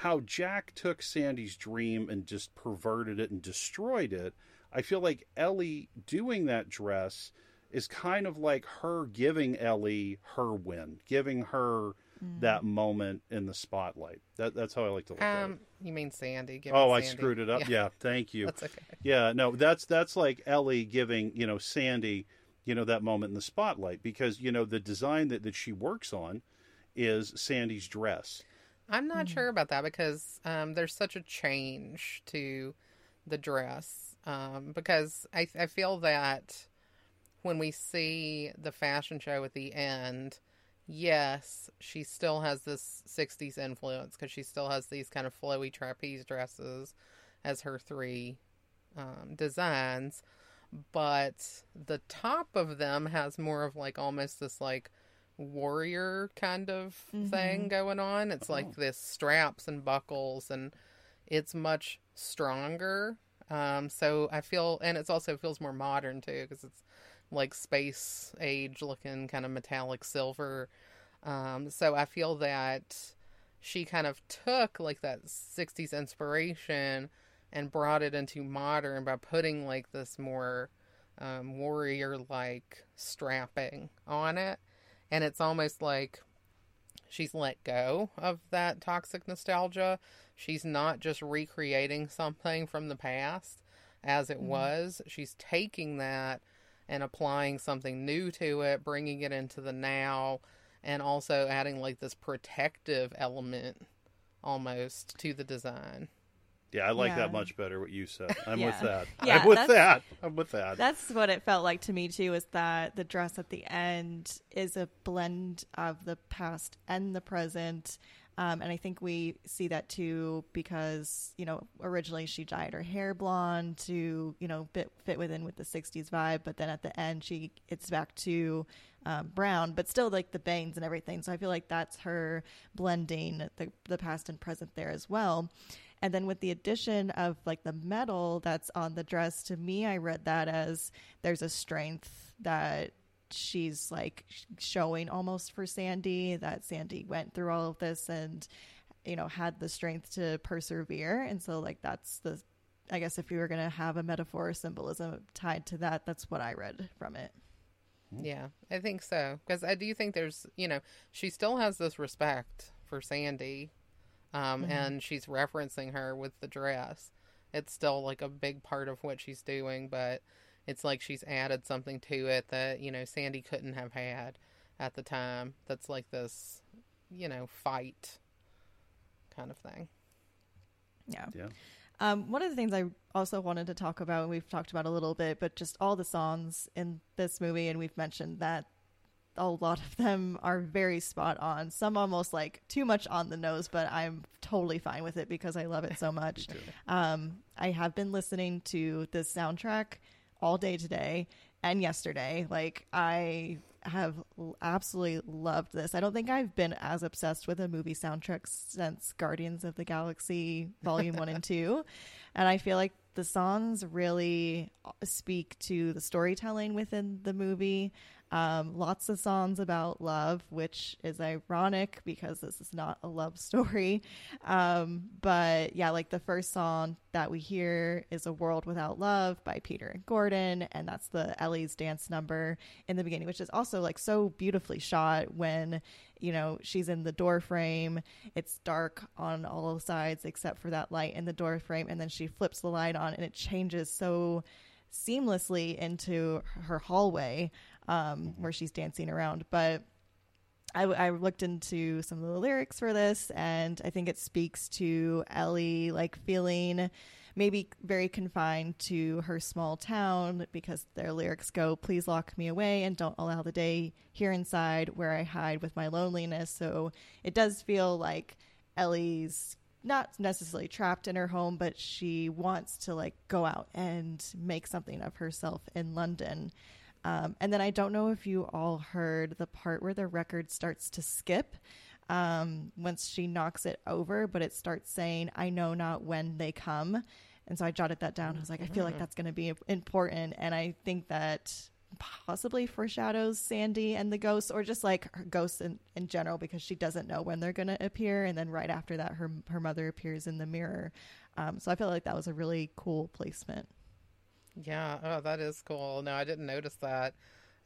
how Jack took Sandie's dream and just perverted it and destroyed it. I feel like Ellie doing that dress is kind of like her giving Ellie her win, giving her that moment in the spotlight. That, that's how I like to look at it. um you mean sandie Give Oh, me I screwed it up. Yeah, thank you. that's okay Yeah, no, that's that's like Ellie giving you know Sandie, you know that moment in the spotlight because you know the design that that she works on is Sandie's dress. I'm not sure about that because um, there's such a change to the dress. Um, because I, I feel that when we see the fashion show at the end, yes, she still has this 60s influence because she still has these kind of flowy trapeze dresses as her three um, designs. But the top of them has more of like almost this like warrior kind of thing going on. It's like this straps and buckles, and it's much stronger. Um, so I feel, and it's also feels more modern too because it's like space age looking kind of metallic silver. Um, so I feel that she kind of took like that 60s inspiration and brought it into modern by putting like this more um, warrior like strapping on it. And it's almost like she's let go of that toxic nostalgia. She's not just recreating something from the past as it mm-hmm. was, she's taking that and applying something new to it, bringing it into the now, and also adding like this protective element almost to the design. Yeah, I like yeah. that much better. What you said, I'm yeah. with that. Yeah, I'm with that. I'm with that. That's what it felt like to me too. Is that the dress at the end is a blend of the past and the present, um, and I think we see that too because you know originally she dyed her hair blonde to you know fit fit within with the '60s vibe, but then at the end she it's back to um, brown, but still like the bangs and everything. So I feel like that's her blending the the past and present there as well. And then with the addition of like the metal that's on the dress, to me, I read that as there's a strength that she's like showing almost for Sandie that Sandie went through all of this and you know had the strength to persevere and so like that's the I guess if you were going to have a metaphor or symbolism tied to that that's what I read from it. Yeah, I think so because I do think there's, you know, she still has this respect for Sandie um, mm-hmm. and she's referencing her with the dress. It's still like a big part of what she's doing, but it's like she's added something to it that you know Sandie couldn't have had at the time. That's like this, you know, fight kind of thing. Yeah. Yeah. Um, one of the things I also wanted to talk about, and we've talked about a little bit, but just all the songs in this movie, and we've mentioned that a lot of them are very spot on. Some almost like too much on the nose, but I'm totally fine with it because I love it so much. um, I have been listening to the soundtrack all day today and yesterday. Like I have absolutely loved this. I don't think I've been as obsessed with a movie soundtrack since Guardians of the Galaxy Volume 1 and 2. And I feel like the songs really uh, speak to the storytelling within the movie. Um, lots of songs about love, which is ironic because this is not a love story. Um, but yeah, like the first song that we hear is A World Without Love by Peter and Gordon. And that's the Ellie's dance number in the beginning, which is also like so beautifully shot when, you know, she's in the door frame. It's dark on all sides except for that light in the door frame. And then she flips the light on and it changes so seamlessly into her hallway um, where she's dancing around. But I, I, looked into some of the lyrics for this, and I think it speaks to Ellie like feeling maybe very confined to her small town because their lyrics go, Please lock me away and don't allow the day here inside where I hide with my loneliness. So it does feel like Ellie's not necessarily trapped in her home, but she wants to like go out and make something of herself in London. Um, and then I don't know if you all heard the part where the record starts to skip um, once she knocks it over, but it starts saying, I know not when they come. And so I jotted that down. I was like, I feel like mm-hmm. that's going to be important. And I think that possibly foreshadows Sandie and the ghosts, or just like her ghosts in, in general, because she doesn't know when they're going to appear. And then right after that, her, her mother appears in the mirror. Um, so I feel like that was a really cool placement. Yeah, oh, that is cool. No, I didn't notice that.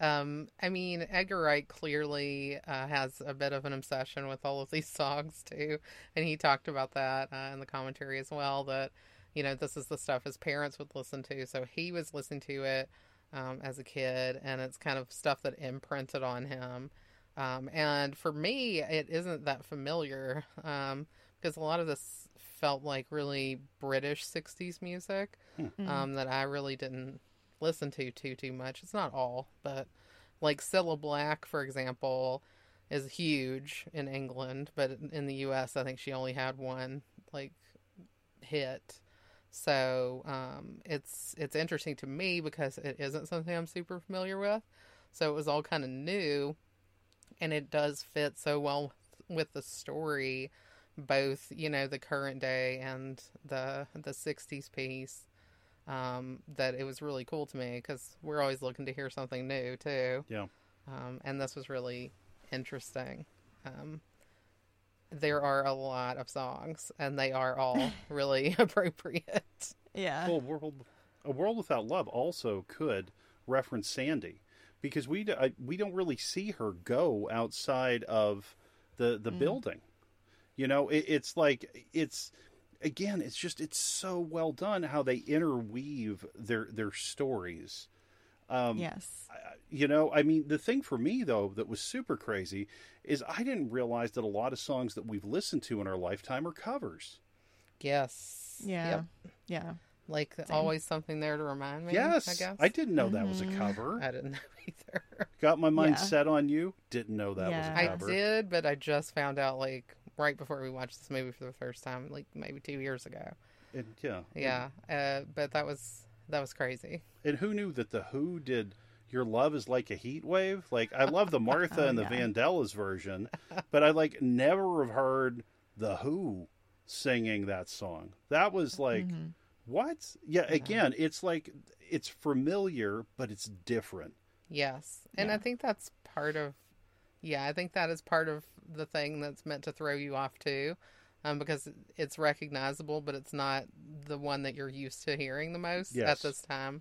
Um, I mean, Edgar Wright clearly uh, has a bit of an obsession with all of these songs too, and he talked about that uh, in the commentary as well. That you know, this is the stuff his parents would listen to, so he was listening to it um, as a kid, and it's kind of stuff that imprinted on him. Um, and for me, it isn't that familiar um, because a lot of this felt like really British 60s music hmm. um, that I really didn't listen to too too much. It's not all, but like Cilla Black, for example, is huge in England, but in the U.S., I think she only had one like hit. So um, it's it's interesting to me because it isn't something I'm super familiar with. So it was all kind of new, and it does fit so well with the story both you know the current day and the the 60s piece um, that it was really cool to me because we're always looking to hear something new too. Yeah. Um, and this was really interesting. Um, there are a lot of songs, and they are all really appropriate. Yeah. Well, world, a world without love also could reference Sandie, because we d- I, we don't really see her go outside of the the building. You know, it, it's like it's again, it's just it's so well done how they interweave their their stories. Um, yes. you know, I mean, the thing for me though that was super crazy is I didn't realize that a lot of songs that we've listened to in our lifetime are covers. Yes. Yeah. Yep. Yeah. Like always something there to remind me. yes, I guess. I didn't know that was a cover. I didn't know either. Got my mind Yeah. set on you. Didn't know that Yeah. was I a cover. did, but I just found out like right before we watched this movie for the first time, like maybe two years ago. And, yeah, Yeah. Uh, but that was that was crazy. And who knew that the Who did "Your Love Is Like a Heat Wave"? Like I love the Martha Oh, and the yeah. Vandellas version, but I like never have heard the Who singing that song. That was like Mm-hmm. what? Yeah, again, it's like it's familiar, but it's different. Yes. And I think that's part of yeah, I think that is part of the thing that's meant to throw you off too. Um, because it's recognizable, but it's not the one that you're used to hearing the most Yes. at this time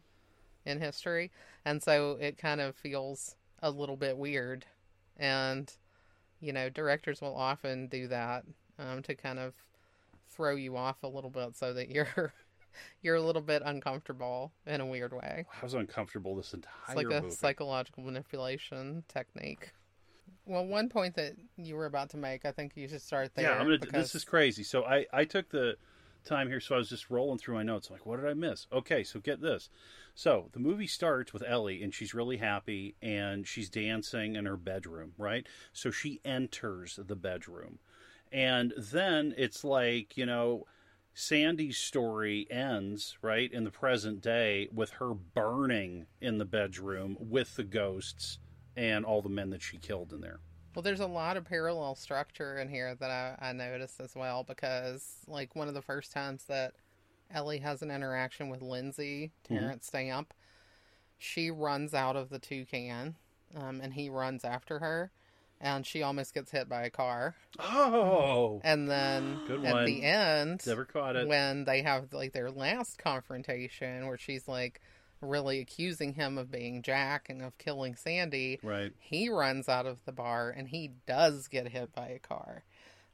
in history. And so it kind of feels a little bit weird. And, you know, directors will often do that um, to kind of throw you off a little bit so that you're you're a little bit uncomfortable in a weird way. I was uncomfortable this entire It's like a movie. psychological manipulation technique. Well, one point that you were about to make, I think you should start there. yeah, I'm gonna. because- This is crazy. So I I took the time here, so I was just rolling through my notes. I'm like, what did I miss? Okay, so get this. So the movie starts with Ellie, and she's really happy, and she's dancing in her bedroom, right? So she enters the bedroom, and then it's like you know. Sandie's story ends right in the present day with her burning in the bedroom with the ghosts and all the men that she killed in there. Well, there's a lot of parallel structure in here that I, I noticed as well because, like, one of the first times that Ellie has an interaction with Lindsay, Terence Stamp, she runs out of the toucan um, and he runs after her and she almost gets hit by a car. Oh, And then at the end, never caught it. when they have like their last confrontation where she's like really accusing him of being Jack and of killing Sandie, Right. he runs out of the bar and he does get hit by a car.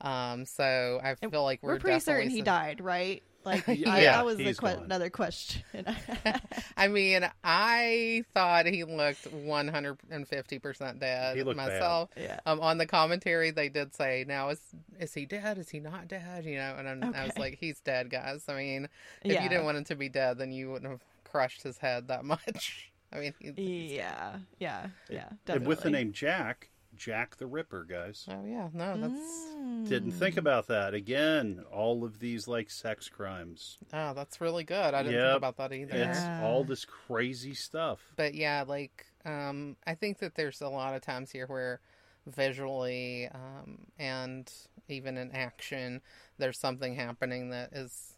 Um, so I feel like we're, We're, pretty certain he s- died, right? Like, Yeah, I, that was the que- another question. I mean, I thought he looked 150% dead He looked bad. myself. yeah. Um, on the commentary, they did say, "Now is is he dead? Is he not dead?" You know, and I'm, I was like, "He's dead, guys." I mean, if Yeah. you didn't want him to be dead, then you wouldn't have crushed his head that much. I mean, he, he's. Yeah. Yeah. Yeah. Definitely. And with the name Jack, Jack the Ripper, guys. Oh yeah, no, that's Didn't Mm. think about that. Again, all of these like sex crimes. oh, that's really good. I didn't Yep. think about that either. It's Yeah. all this crazy stuff. But yeah, like um, I think that there's a lot of times here where visually um, and even in action, there's something happening that is,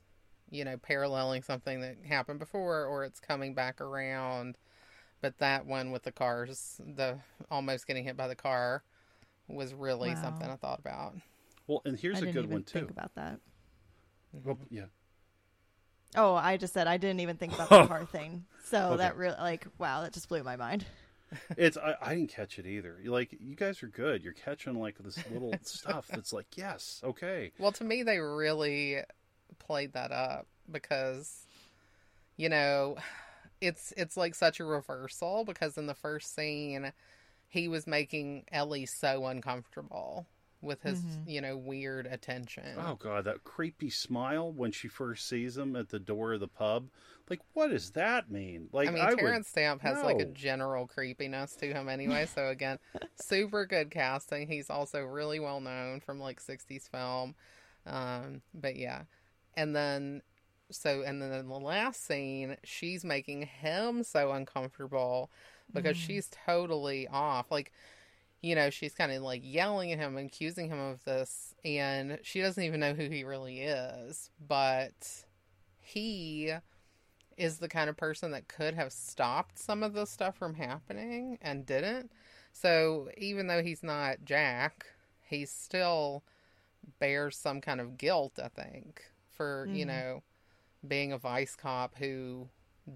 you know, paralleling something that happened before, or it's coming back around. But that one with the cars, the almost getting hit by the car, was really Wow. something I thought about. Well, and here's I a didn't good even one too. think about that. Well, yeah. Oh, I just said I didn't even think about the car thing. So Okay. that really, like, wow, that just blew my mind. It's I, I didn't catch it either. Like you guys are good. You're catching like this little stuff that's like, yes, okay. Well, to me, they really played that up because, you know, it's it's like such a reversal because in the first scene, he was making Ellie so uncomfortable with his, you know, weird attention. Oh god, that creepy smile when she first sees him at the door of the pub. Like, what does that mean? Like, I mean, would- Terence Stamp has like a general creepiness to him anyway. So again, super good casting. He's also really well known from like '60s film. Um, but yeah, and then so and then in the last scene, she's making him so uncomfortable because mm. she's totally off. Like, you know, she's kind of like yelling at him and accusing him of this, and she doesn't even know who he really is, but he is the kind of person that could have stopped some of this stuff from happening and didn't. So even though he's not Jack, he still bears some kind of guilt, I think, for, you Mhm. know, being a vice cop who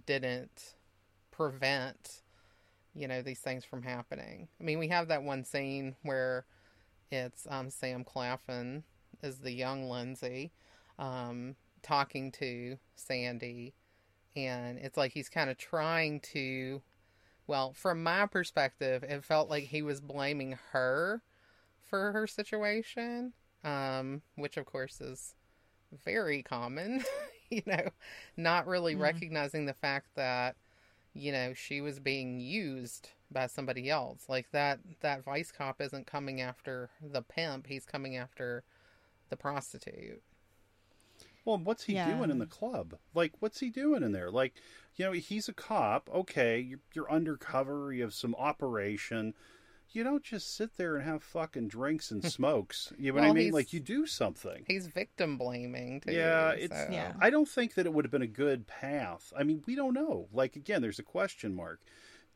didn't prevent, you know, these things from happening. I mean, we have that one scene where it's um, Sam Claflin is the young Lindsay um, talking to Sandie, and it's like he's kind of trying to. Well, from my perspective, it felt like he was blaming her for her situation, um, which of course is very common. you know, not really Mhm. recognizing the fact that you know she was being used by somebody else. Like that that vice cop isn't coming after the pimp; he's coming after the prostitute. Well, what's he Yeah. doing in the club? Like, what's he doing in there? Like, you know, he's a cop. Okay, you're, you're undercover. You have some operation. You don't just sit there and have fucking drinks and smokes. You know what I mean? Like, you do something. He's victim blaming too. Yeah, it's. so- Yeah. I don't think that it would have been a good path. I mean, we don't know. Like again, there's a question mark.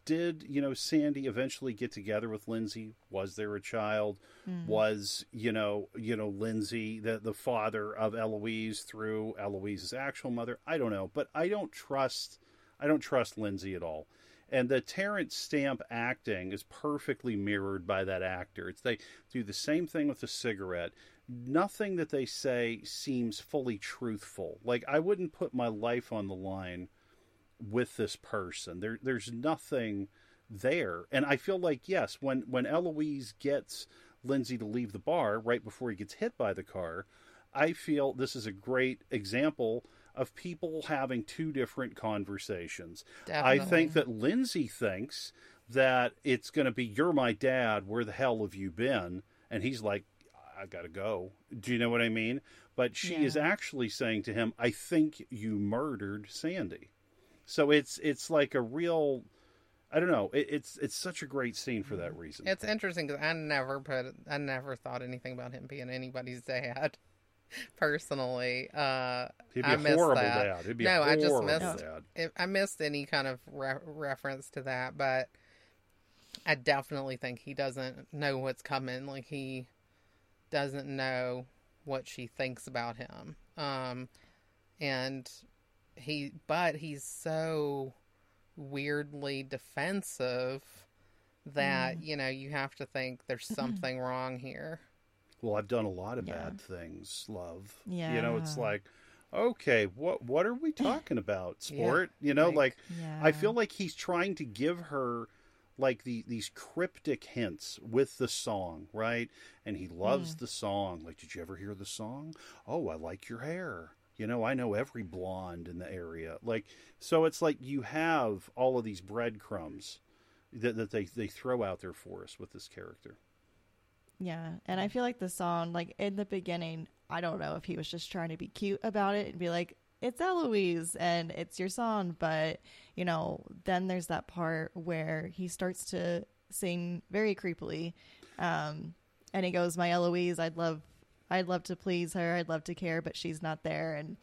Did you know Sandie eventually get together with Lindsay? Was there a child? Mm. Was you know you know Lindsay the the father of Eloise through Eloise's actual mother? I don't know, but I don't trust. I don't trust Lindsay at all. And the Terence Stamp acting is perfectly mirrored by that actor. It's they do the same thing with the cigarette nothing that they say seems fully truthful. Like I wouldn't put my life on the line with this person. There there's nothing there. And I feel like yes, when when Eloise gets Lindsay to leave the bar right before he gets hit by the car, I feel this is a great example of people having two different conversations. I think that Lindsay thinks that it's going to be, You're my dad. Where the hell have you been? And he's like, I got to go. Do you know what I mean? But she is actually saying to him, I think you murdered Sandie. So it's it's like a real, I don't know. It, it's it's such a great scene for that mm-hmm. reason. It's interesting because I never put, I never thought anything about him being anybody's dad. Personally, uh, He'd be I a missed horrible that. dad. He'd be No, a I just missed- dad. I missed any kind of re- reference to that, but I definitely think he doesn't know what's coming. Like he doesn't know what she thinks about him. Um, and he, but he's so weirdly defensive that you know you have to think there's something wrong here. Well, I've done a lot of Yeah. bad things, love. You know, it's like, okay, what what are we talking about? Yeah, Sport? You know, like- like Yeah. I feel like he's trying to give her like the these cryptic hints with the song, right? And he loves the song. Like, did you ever hear the song? Oh, I like your hair. You know, I know every blonde in the area. Like, so it's like you have all of these breadcrumbs that, that they, they throw out there for us with this character. Yeah, and I feel like the song, like in the beginning, I don't know if he was just trying to be cute about it and be like, "It's Eloise and it's your song," but you know, then there's that part where he starts to sing very creepily, um, and he goes, "My Eloise, I'd love, I'd love to please her, I'd love to care, but she's not there," and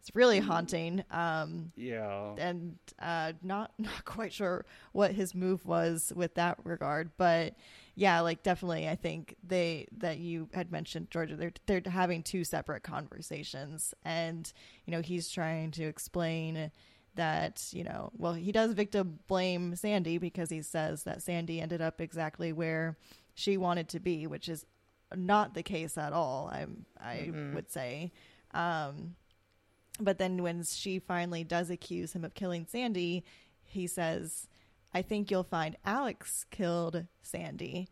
it's really haunting. Um, Yeah. and uh, not not quite sure what his move was with that regard, but yeah, like definitely, I think they that you had mentioned Georgia. They're they're having two separate conversations, and you know he's trying to explain that you know well he does victim blame Sandie because he says that Sandie ended up exactly where she wanted to be, which is not the case at all. I'm I Mm-mm. would say. Um, but then when she finally does accuse him of killing Sandie, he says, I think you'll find Alex killed Sandie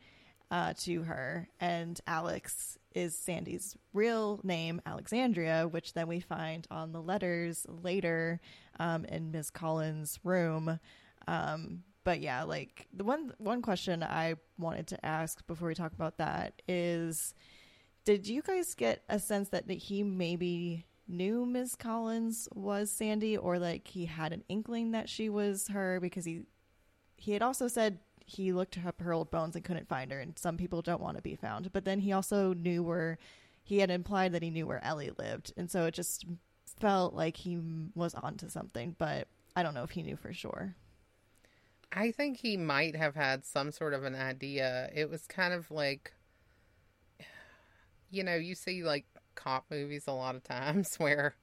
uh, to her. And Alex is Sandie's real name, Alexandria, which then we find on the letters later um, in Miss Collins' room. Um, but yeah, like the one one question I wanted to ask before we talk about that is did you guys get a sense that he maybe knew Ms. Collins was Sandie or like he had an inkling that she was her because he he had also said he looked up her old bones and couldn't find her and some people don't want to be found but then he also knew where he had implied that he knew where Ellie lived and so it just felt like he was onto something, but I don't know if he knew for sure. I think he might have had some sort of an idea. It was kind of like, you know, you see like cop movies a lot of times where,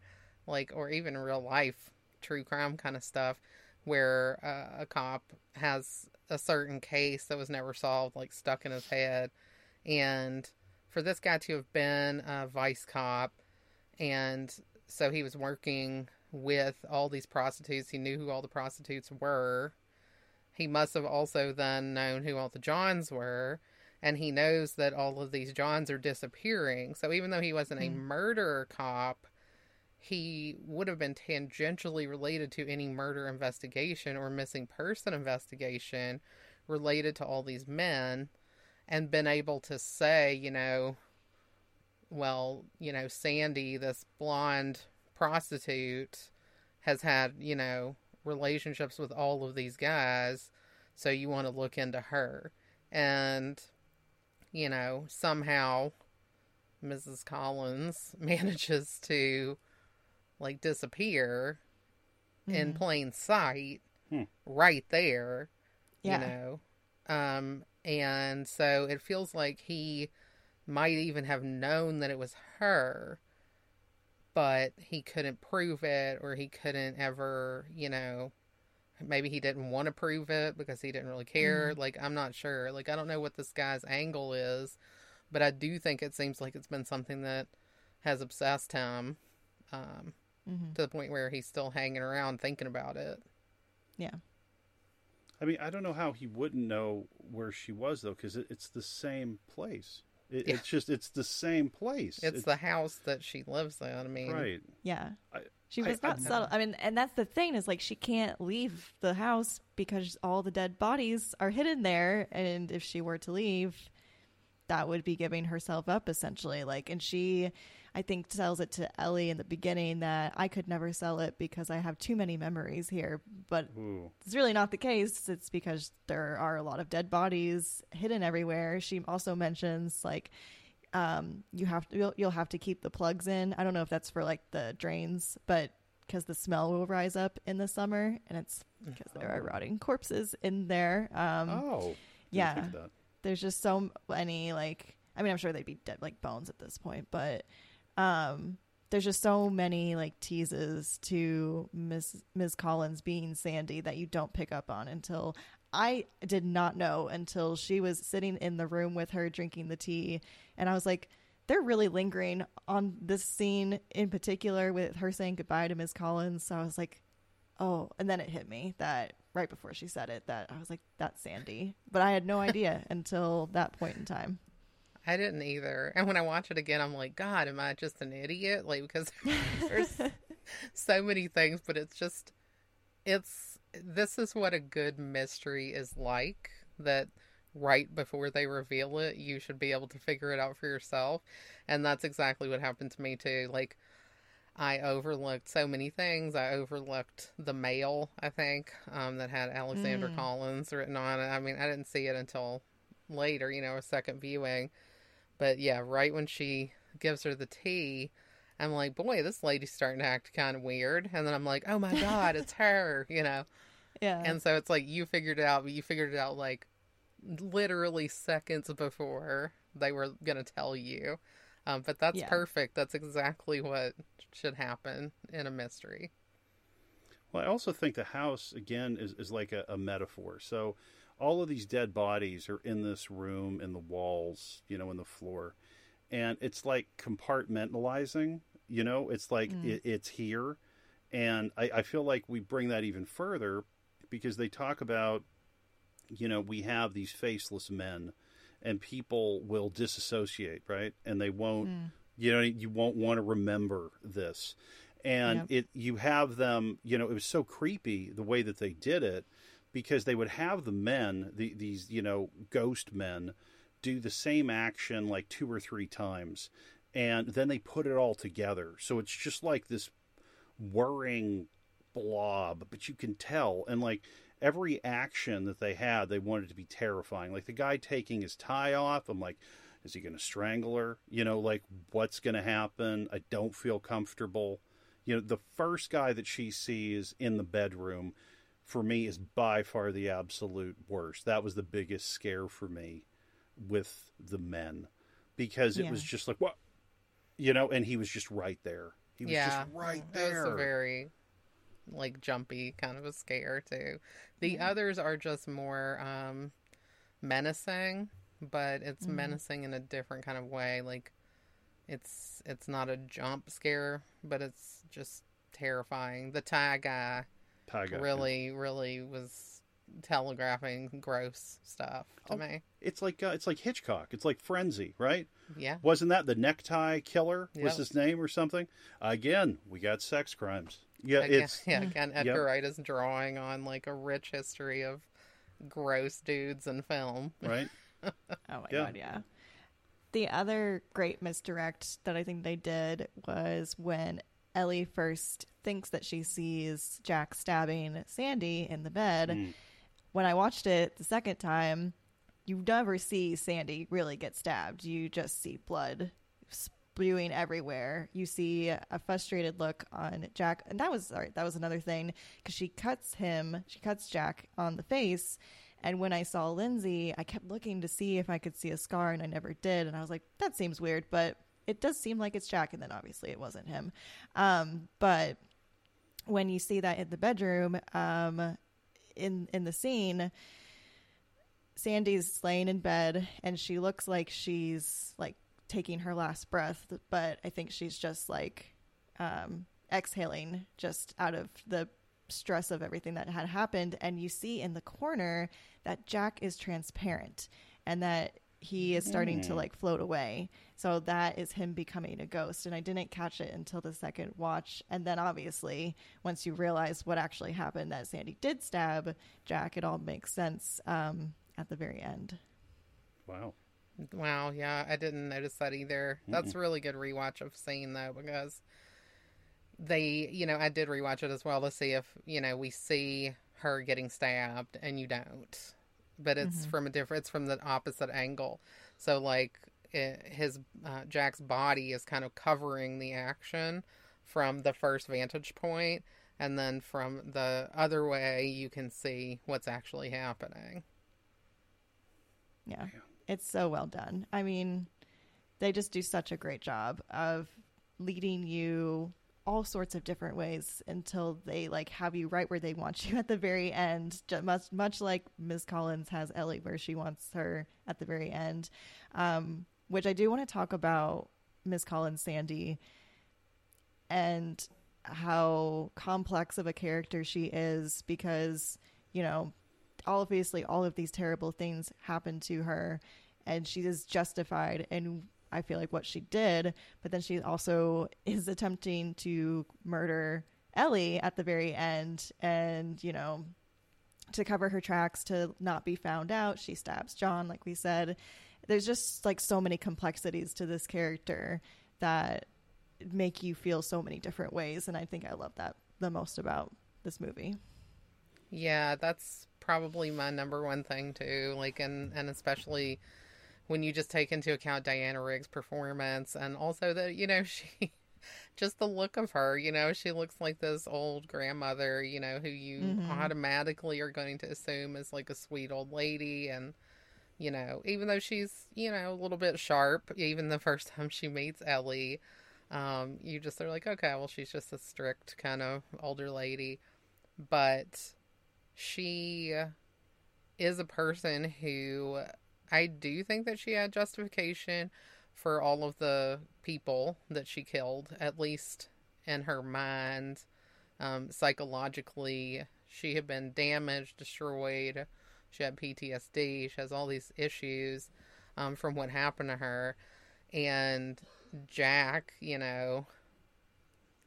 like, or even real life true crime kind of stuff, where uh, a cop has a certain case that was never solved, like stuck in his head. And for this guy to have been a vice cop, and so he was working with all these prostitutes, he knew who all the prostitutes were he must have also then known who all the Johns were, and he knows that all of these Johns are disappearing. So even though he wasn't mm. a hmm. murder cop, he would have been tangentially related to any murder investigation or missing person investigation related to all these men and been able to say, you know, well, you know, Sandie, this blonde prostitute, has had, you know, relationships with all of these guys, so you want to look into her. And, you know, somehow Mrs. Collins manages to, like, disappear mm-hmm. in plain sight hmm. right there, yeah. you know. Um, and so it feels like he might even have known that it was her but he couldn't prove it or he couldn't ever, you know, maybe he didn't want to prove it because he didn't really care. Mm. Like, I'm not sure. Like, I don't know what this guy's angle is, but I do think it seems like it's been something that has obsessed him um, mm-hmm. to the point where he's still hanging around thinking about it. Yeah. I mean, I don't know how he wouldn't know where she was, though, because it, it's the same place. It, yeah. It's just it's the same place. It's, it's, the house that she lives in. I mean, right? Yeah. I, she was I, not I, subtle. I mean, and that's the thing is like she can't leave the house because all the dead bodies are hidden there, and if she were to leave, that would be giving herself up essentially. Like, and she I think tells it to Ellie in the beginning that I could never sell it because I have too many memories here. But Ooh. it's really not the case. It's because there are a lot of dead bodies hidden everywhere. She also mentions like um, you have to you'll, you'll have to keep the plugs in. I don't know if that's for like the drains, but because the smell will rise up in the summer, and it's because there are oh. rotting corpses in there. Um, oh, yeah. There's just so many like. I mean, I'm sure they'd be dead like bones at this point, but um, there's just so many like teases to Miss Ms. Collins being Sandy that you don't pick up on until I did not know until she was sitting in the room with her drinking the tea, and I was like, they're really lingering on this scene in particular with her saying goodbye to Ms. Collins. So I was like, oh, and then it hit me that right before she said it that I was like, that's Sandy, but I had no idea until that point in time. I didn't either. And when I watch it again, I'm like, God, am I just an idiot? Like, because there's so many things, but it's just, it's, this is what a good mystery is like that right before they reveal it, you should be able to figure it out for yourself. And that's exactly what happened to me, too. Like, I overlooked so many things. I overlooked the mail, I think, um, that had Alexandra mm. Collins written on it. I mean, I didn't see it until later, you know, a second viewing. But yeah, right when she gives her the tea, I'm like, boy, this lady's starting to act kind of weird. And then I'm like, oh my God, it's her, you know? Yeah. And so it's like you figured it out, but you figured it out like literally seconds before they were going to tell you. Um, but that's yeah. perfect. That's exactly what should happen in a mystery. Well, I also think the house, again, is, is like a, a metaphor. So all of these dead bodies are in this room, in the walls, you know, in the floor. And it's like compartmentalizing, you know, it's like mm. it, it's here. And I, I feel like we bring that even further because they talk about, you know, we have these faceless men and people will disassociate, right? And they won't, mm. you know, you won't want to remember this. And yep. it, you have them, you know, it was so creepy the way that they did it because they would have the men, the, these you know ghost men, do the same action like two or three times, and then they put it all together. So it's just like this whirring blob, but you can tell, and like every action that they had, they wanted to be terrifying. Like the guy taking his tie off, I'm like, is he going to strangle her? You know, like what's going to happen? I don't feel comfortable. You know, the first guy that she sees in the bedroom for me is by far the absolute worst. That was the biggest scare for me with the men because it Yeah. was just like what you know, and he was just right there. He was yeah, just right there. a very like jumpy kind of a scare too. The others are just more um menacing, but it's Mhm. menacing in a different kind of way. Like it's it's not a jump scare, but it's just terrifying. The tie guy Tyga, yeah. really, really was telegraphing gross stuff to Oh. me. It's like uh, it's like Hitchcock. It's like Frenzy, right? Yeah. Wasn't that the necktie killer? Was his name or something? Again, we got sex crimes. Yeah, Again, it's yeah, again, Yep. Edgar Wright is drawing on like a rich history of gross dudes in film. right. Oh my Yeah. god, yeah. The other great misdirect that I think they did was when Ellie first thinks that she sees Jack stabbing Sandy in the bed. Mm. When I watched it the second time, you never see Sandy really get stabbed. You just see blood spewing everywhere. You see a frustrated look on Jack, and that was sorry, that was another thing because she cuts him, she cuts Jack on the face. And when I saw Lindsay, I kept looking to see if I could see a scar, and I never did. And I was like, that seems weird, but it does seem like it's Jack. And then obviously it wasn't him. Um, but when you see that in the bedroom, um, in in the scene, Sandy's laying in bed, and she looks like she's like taking her last breath, but I think she's just like um, exhaling just out of the stress of everything that had happened. And you see in the corner that Jack is transparent and that he is starting to Mm. like float away. So that is him becoming a ghost. And I didn't catch it until the second watch. And then obviously, once you realize what actually happened, that Sandy did stab Jack, it all makes sense um, at the very end. Wow. Wow, yeah, I didn't notice that either. That's a really good rewatch of scene though because they, you know, I did rewatch it as well to see if you know we see her getting stabbed and you don't, but it's Mhm. from a different, it's from the opposite angle. So like it, his uh, Jack's body is kind of covering the action from the first vantage point, and then from the other way you can see what's actually happening. Yeah. It's so well done. I mean, they just do such a great job of leading you all sorts of different ways until they like have you right where they want you at the very end ju- much much like ms collins has ellie where she wants her at the very end. Um, which i do want to talk about ms collins sandy and how complex of a character she is because you know obviously all of these terrible things happen to her and she is justified in I feel like what she did, but then she also is attempting to murder Ellie at the very end and, you know, to cover her tracks to not be found out, she stabs John like we said. There's just like so many complexities to this character that make you feel so many different ways and I think I love that the most about this movie. Yeah, that's probably my number one thing too. Like, and and especially when you just take into account Diana Rigg's performance, and also that you know she, just the look of her. You know, she looks like this old grandmother. You know, who you Mhm. automatically are going to assume is like a sweet old lady, and you know, even though she's you know a little bit sharp, even the first time she meets Ellie. Um, you just are like, okay, well, she's just a strict kind of older lady, but she is a person who I do think that she had justification for all of the people that she killed, at least in her mind. Um, psychologically, she had been damaged, destroyed. She had PTSD. She has all these issues um, from what happened to her. And Jack, you know,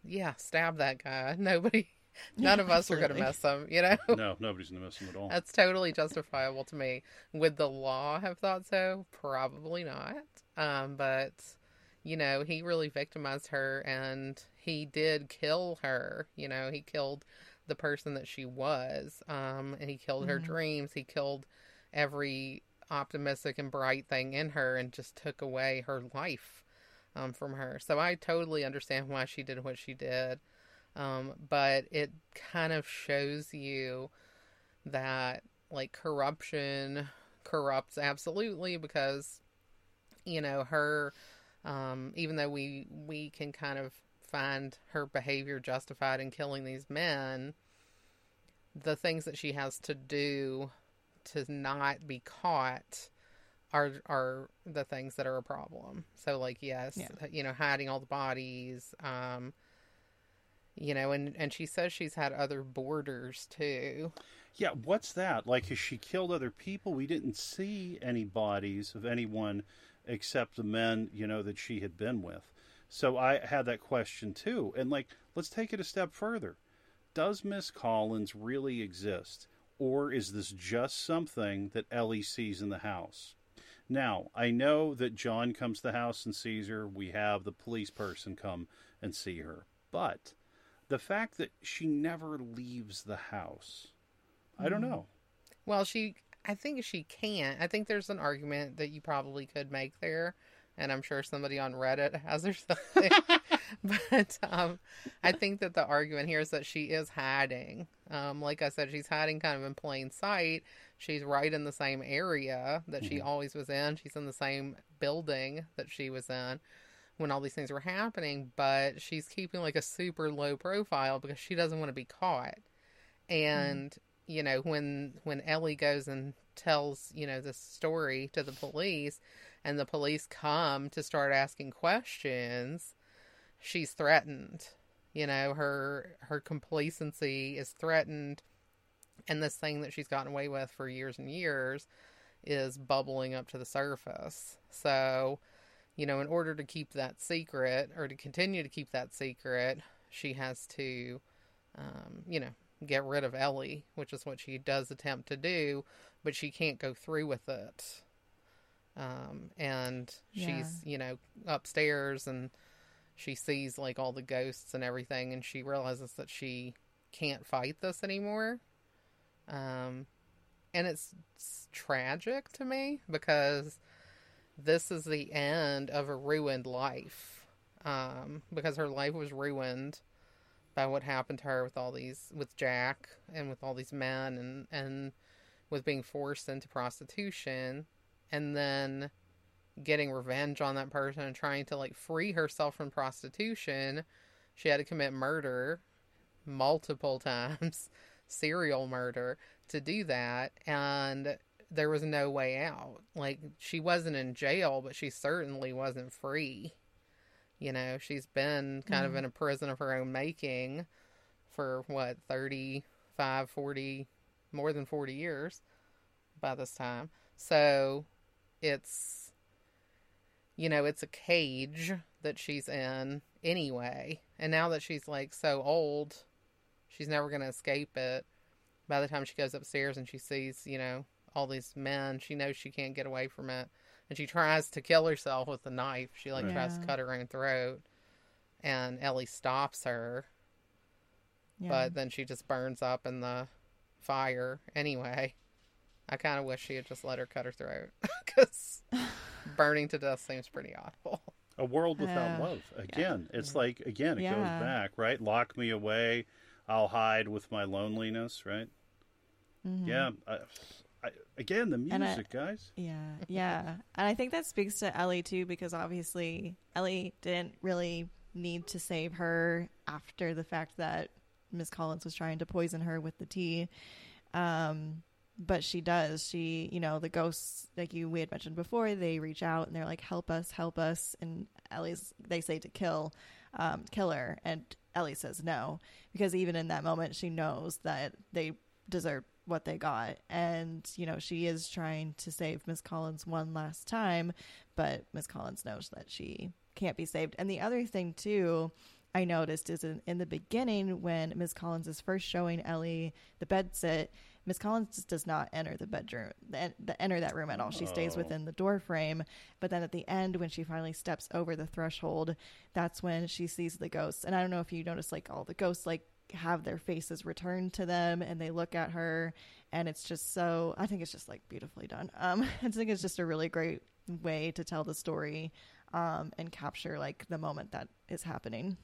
yeah, stab that guy. Nobody, none Yeah, of us are going to miss him, you know? No, nobody's gonna miss them at all. That's totally justifiable to me. Would the law have thought so? Probably not. Um, but you know, he really victimized her, and he did kill her. You know, he killed the person that she was, um, and he killed her Mhm. dreams. He killed every optimistic and bright thing in her, and just took away her life um, from her. So I totally understand why she did what she did. Um, but it kind of shows you that like corruption corrupts absolutely because you know her um, even though we we can kind of find her behavior justified in killing these men the things that she has to do to not be caught are are the things that are a problem. So like yes, Yeah. you know, hiding all the bodies, um you know, and and she says she's had other boarders too. Yeah, what's that? Like, has she killed other people? We didn't see any bodies of anyone except the men, you know, that she had been with. So I had that question too. And, like, let's take it a step further. Does Miss Collins really exist? Or is this just something that Ellie sees in the house? Now, I know that John comes to the house and sees her. We have the police person come and see her. But the fact that she never leaves the house, I don't know. Well, she I think she can't. I think there's an argument that you probably could make there, and I'm sure somebody on Reddit has or something. but um, I think that the argument here is that she is hiding. Um, like I said, she's hiding kind of in plain sight. She's right in the same area that she always was in. She's in the same building that she was in when all these things were happening, but she's keeping like a super low profile because she doesn't want to be caught. Mm-hmm. And you know, when when Ellie goes and tells, you know, this story to the police and the police come to start asking questions, she's threatened. You know, her her complacency is threatened and this thing that she's gotten away with for years and years is bubbling up to the surface. So, you know, in order to keep that secret or to continue to keep that secret, she has to, um, you know, get rid of Ellie, which is what she does attempt to do, but she can't go through with it. Um, and Yeah. she's, you know, upstairs and she sees like all the ghosts and everything, and she realizes that she can't fight this anymore. Um, and it's, it's tragic to me because this is the end of a ruined life. Um, because her life was ruined by what happened to her with all these with Jack and with all these men and and with being forced into prostitution and then getting revenge on that person and trying to like free herself from prostitution she had to commit murder multiple times serial murder to do that and there was no way out. Like she wasn't in jail but she certainly wasn't free. You know she's been kind of mm-hmm. in a prison of her own making for what 35 40 more than 40 years by this time. So it's you know it's a cage that she's in anyway. And now that she's like so old she's never going to escape it. By the time she goes upstairs and she sees you know all these men she knows she can't get away from it and she tries to kill herself with a knife she like Right. tries to cut her own throat and ellie stops her Yeah. but then she just burns up in the fire anyway. I kind of wish she had just let her cut her throat because burning to death seems pretty awful. A world without Yeah. love. Again, it's like again, it Yeah. goes back, right? Lock me away. I'll hide with my loneliness, right? Mhm. Yeah. I, I, again, the And I- music, guys. Yeah, yeah. And I think that speaks to Ellie too, because obviously Ellie didn't really need to save her after the fact that Miss Collins was trying to poison her with the tea. Um, but she does. She, you know, the ghosts, like you we had mentioned before, they reach out and they're like, "Help us, help us!" And Ellie's they say to kill, um, kill her, and Ellie says no because even in that moment she knows that they deserve what they got. And you know she is trying to save miss collins one last time but miss collins knows that she can't be saved. And the other thing too i noticed is in, in the beginning when miss collins is first showing ellie the bed sit miss collins just does not enter the bedroom the, the, enter that room at all. She stays Oh. within the door frame but then at the end when she finally steps over the threshold that's when she sees the ghosts. And i don't know if you notice like all the ghosts like have their faces returned to them and they look at her and it's just so i think it's just like beautifully done um i think it's just a really great way to tell the story um and capture like the moment that is happening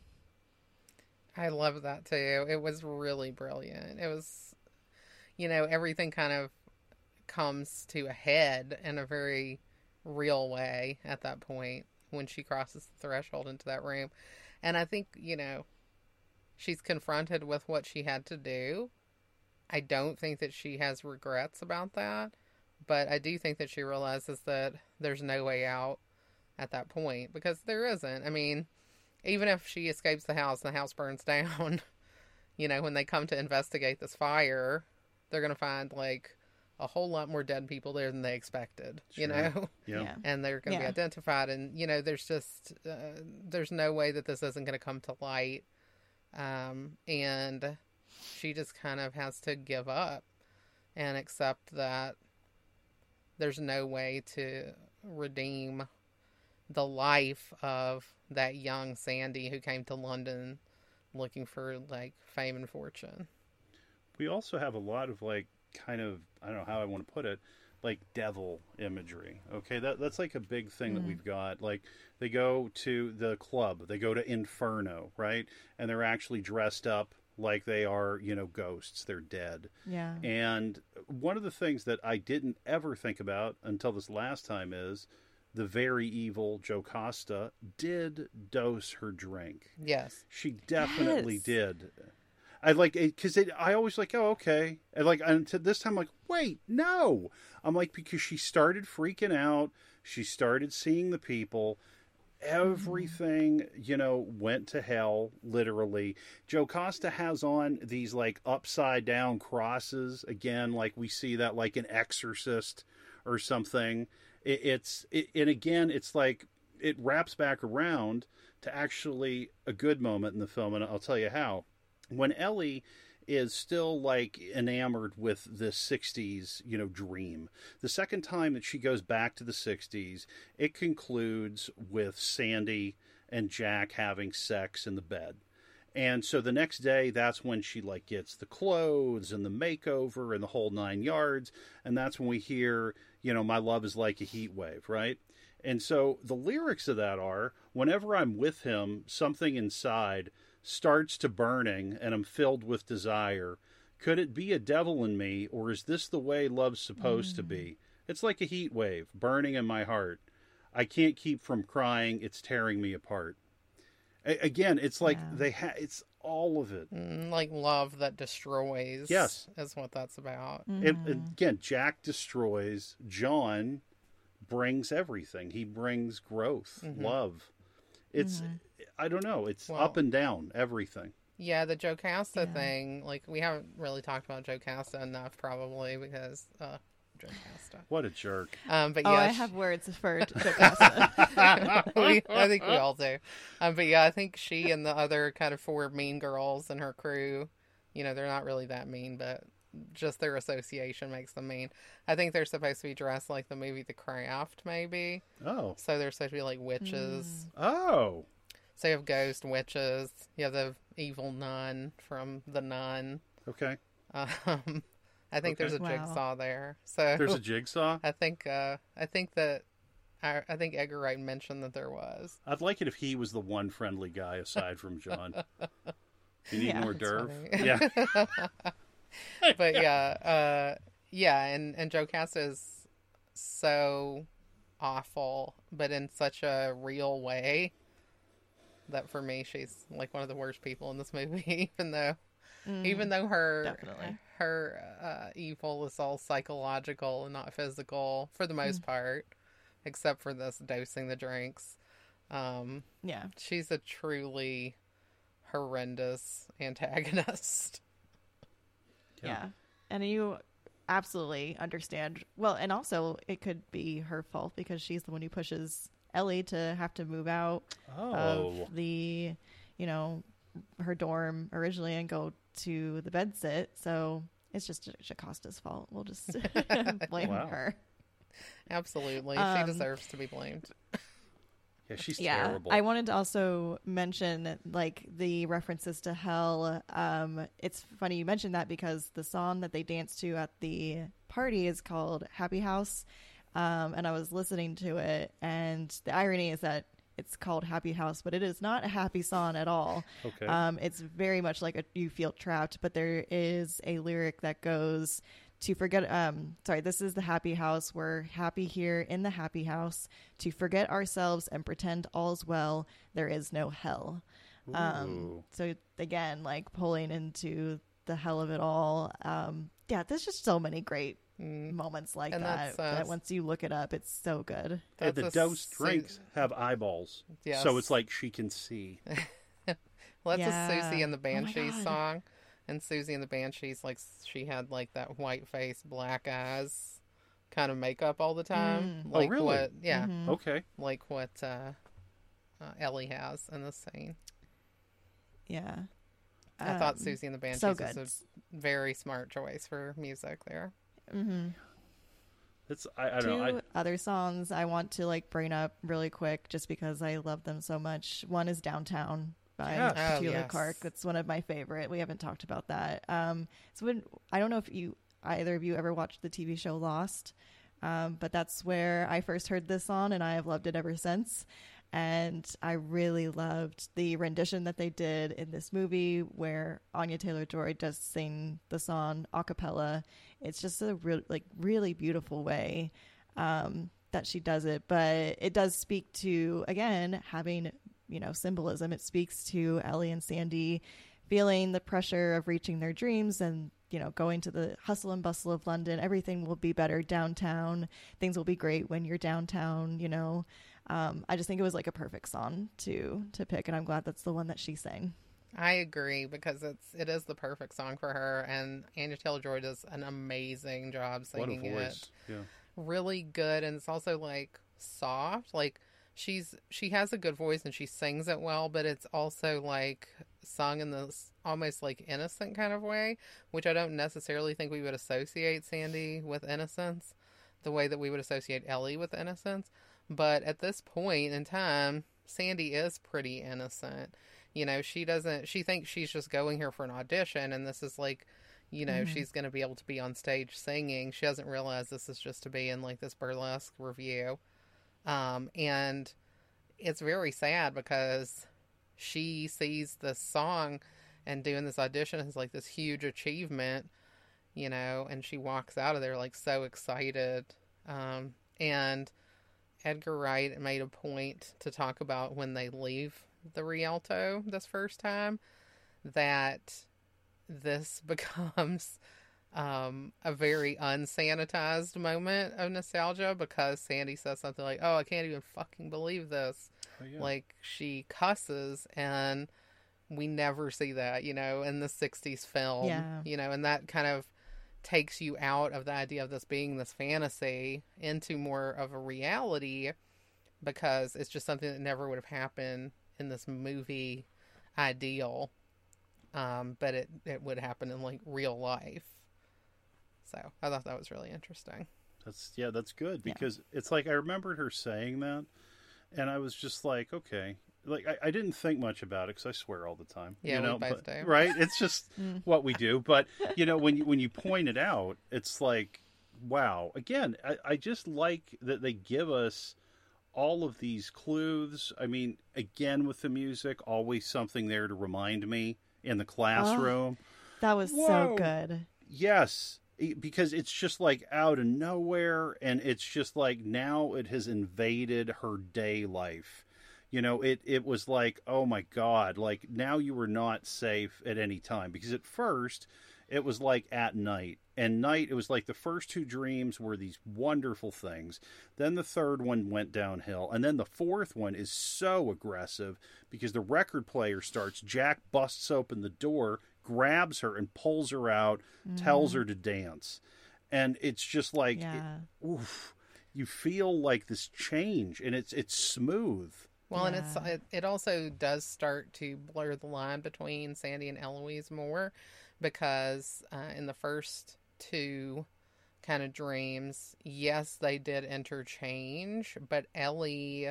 I love that too. It was really brilliant. It was, you know, everything kind of comes to a head in a very real way at that point when she crosses the threshold into that room. And I think, you know, she's confronted with what she had to do. I don't think that she has regrets about that, but I do think that she realizes that there's no way out at that point because there isn't. I mean, even if she escapes the house and the house burns down, you know, when they come to investigate this fire, they're going to find like a whole lot more dead people there than they expected, you know, Yeah. Yeah. and they're going to Yeah. be identified. And, you know, there's just, uh, there's no way that this isn't going to come to light. Um, and she just kind of has to give up and accept that there's no way to redeem the life of that young Sandy who came to London looking for like fame and fortune. We also have a lot of like kind of I don't know how I want to put it, like devil imagery. Okay, that that's like a big thing that mm-hmm. we've got. Like they go to the club, they go to Inferno, right? And they're actually dressed up like they are, you know, ghosts. They're dead. Yeah. And one of the things that I didn't ever think about until this last time is the very evil Jocasta did dose her drink. Yes. She definitely Yes. did. I like it because it, I always like, oh, okay. And like, until this time, I'm like, wait, no. I'm like, because she started freaking out. She started seeing the people. Mm-hmm. Everything, you know, went to hell, literally. Jocasta has on these like upside down crosses. Again, like we see that like an exorcist or something. It, it's, it, and again, it's like it wraps back around to actually a good moment in the film, and I'll tell you how. When Ellie is still like enamored with this 60s, you know, dream. The second time that she goes back to the 60s, it concludes with Sandy and Jack having sex in the bed. And so the next day, that's when she like gets the clothes and the makeover and the whole nine yards. And that's when we hear, you know, my love is like a heat wave, right? And so the lyrics of that are whenever I'm with him, something inside starts to burning and I'm filled with desire. Could it be a devil in me, or is this the way love's supposed to be? It's like a heat wave burning in my heart. I can't keep from crying. It's tearing me apart. A- again, it's like Yeah. they ha- it's all of it. Mm, Like love that destroys. Yes. Is what that's about. It, Mhm. again, Jack destroys. John brings everything. He brings growth, Mhm. love. It's I don't know. It's Well- up and down everything. Yeah, the Jocasta Yeah. thing, like we haven't really talked about Jocasta enough probably because uh Jocasta. What a jerk. Um but Oh, yeah, I she- have words for Jocasta. we, I think we all do. Um, but yeah, I think she and the other kind of four mean girls and her crew, you know, they're not really that mean, but just their association makes them mean. I think they're supposed to be dressed like the movie The Craft, maybe. Oh. So they're supposed to be like witches. Oh. So you have ghost witches. You have the evil nun from The Nun. Okay. Um, I think there's a Wow. jigsaw there. So There's a jigsaw. I think uh, I think that I, I think Edgar Wright mentioned that there was. I'd like it if he was the one friendly guy aside from John. You need Yeah. more That's Derv? funny. Yeah. but yeah, uh, yeah, and and Joe Jocasta is so awful, but in such a real way that for me she's like one of the worst people in this movie. Even though, even though her definitely. her uh, evil is all psychological and not physical for the most part, except for this dosing the drinks. Um, yeah. she's a truly horrendous antagonist. Yeah. Yeah. And you absolutely understand. Well, and also it could be her fault because she's the one who pushes Ellie to have to move out Oh. of the, you know, her dorm originally and go to the bed sit. So it's just Jocasta's fault. We'll just blame Wow. her. Absolutely. she Um, deserves to be blamed. Yeah, she's yeah terrible. i wanted to also mention like the references to hell um it's funny you mentioned that because the song that they dance to at the party is called happy house um and i was listening to it and the irony is that it's called Happy House, but it is not a happy song at all. Okay. Um, it's very much like a, you feel trapped, but there is a lyric that goes to forget. Um, sorry, this is the happy house. We're happy here in the happy house to forget ourselves and pretend all's well. There is no hell. Um, so again, like pulling into the hell of it all. Um, yeah, there's just so many great Mm. moments like And that. that's, uh, that once you look it up, it's so good. and the a dosed Su- drinks have eyeballs, Yes. so it's like she can see. Well, that's Yeah. a Siouxsie and the Oh Banshees God. song. And Siouxsie and the Banshees, like, she had, like, that white face, black eyes kind of makeup all the time. Mm. Oh, Like really? what, yeah, Mhm. Okay. like what uh, uh, Ellie has in this scene. Yeah. I thought Um, Siouxsie and the Banshees so was a very smart choice for music there. Hmm It's I, I Two don't know. I, other songs I want to like bring up really quick just because I love them so much. One is Downtown by Yes. Oh, Petula yes. Clark. That's one of my favorite. We haven't talked about that. Um, so when I don't know if you either of you ever watched the TV show Lost, um, but that's where I first heard this song, and I have loved it ever since. And I really loved the rendition that they did in this movie where Anya Taylor Joy does sing the song a cappella. It's just a like really beautiful way um, that she does it. But it does speak to again having you know symbolism. It speaks to Ellie and Sandy feeling the pressure of reaching their dreams and you know going to the hustle and bustle of London. Everything will be better downtown. Things will be great when you're downtown. You know. Um, I just think it was like a perfect song to to pick, and I'm glad that's the one that she sang. I agree because it's it is the perfect song for her, and Anya Taylor Joy does an amazing job what a singing it. voice. Yeah. really good and it's also like soft like she's she has a good voice and she sings it well but it's also like sung in this almost like innocent kind of way which i don't necessarily think we would associate sandy with innocence the way that we would associate ellie with innocence but at this point in time sandy is pretty innocent. You know she doesn't she thinks she's just going here for an audition and this is like you know Mhm. she's going to be able to be on stage singing. She doesn't realize this is just to be in like this burlesque review. Um and it's very sad because she sees this song and doing this audition is like this huge achievement you know and she walks out of there like so excited. Um and edgar wright made a point to talk about when they leave the rialto this first time that this becomes um, a very unsanitized moment of nostalgia because Sandy says something like, "Oh, I can't even fucking believe this." Oh, yeah. Like she cusses, and we never see that, you know, in the '60s film, Yeah. you know, and that kind of takes you out of the idea of this being this fantasy into more of a reality because it's just something that never would have happened in this movie ideal. Um, but it, it would happen in like real life. So i thought that was really interesting. That's yeah, that's good Yeah. because it's like I remembered her saying that, and I was just like, okay, like I, I didn't think much about it because I swear all the time. Yeah, you know, both but- right? It's just Mm. what we do. But you know, when you when you point it out, it's like, wow. Again, I, I just like that they give us all of these clues. I mean, again with the music, always something there to remind me in the classroom. That was Whoa. so good. Yes, because it's just like out of nowhere, and it's just like now it has invaded her day life. You know, it it was like, oh my god, like now you were not safe at any time because at first it was like at night. And night, it was like the first two dreams were these wonderful things. Then the third one went downhill. And then the fourth one is so aggressive because the record player starts. Jack busts open the door, grabs her, and pulls her out, tells her mm. to dance. And it's just like, yeah. oof, you feel like this change, and it's it's smooth. Well and it's it, it also does start to blur the line between sandy and eloise more because uh, in the first two kind of dreams yes they did interchange but ellie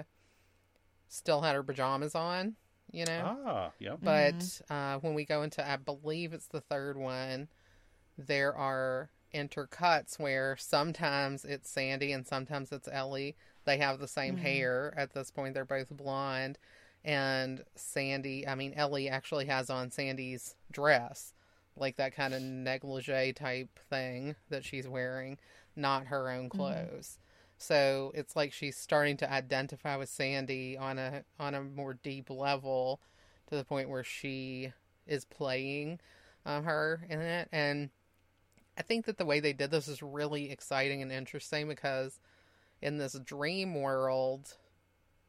still had her pajamas on you know Ah, yep. But uh, when we go into, I believe it's the third one, there are intercuts where sometimes it's Sandy and sometimes it's Ellie. They have the same Mhm. hair at this point. They're both blonde. And Sandy, I mean, Ellie actually has on Sandy's dress, like that kind of negligee type thing that she's wearing, not her own clothes. So it's like she's starting to identify with Sandy on a on a more deep level, to the point where she is playing um, her in it. And I think that the way they did this is really exciting and interesting because in this dream world,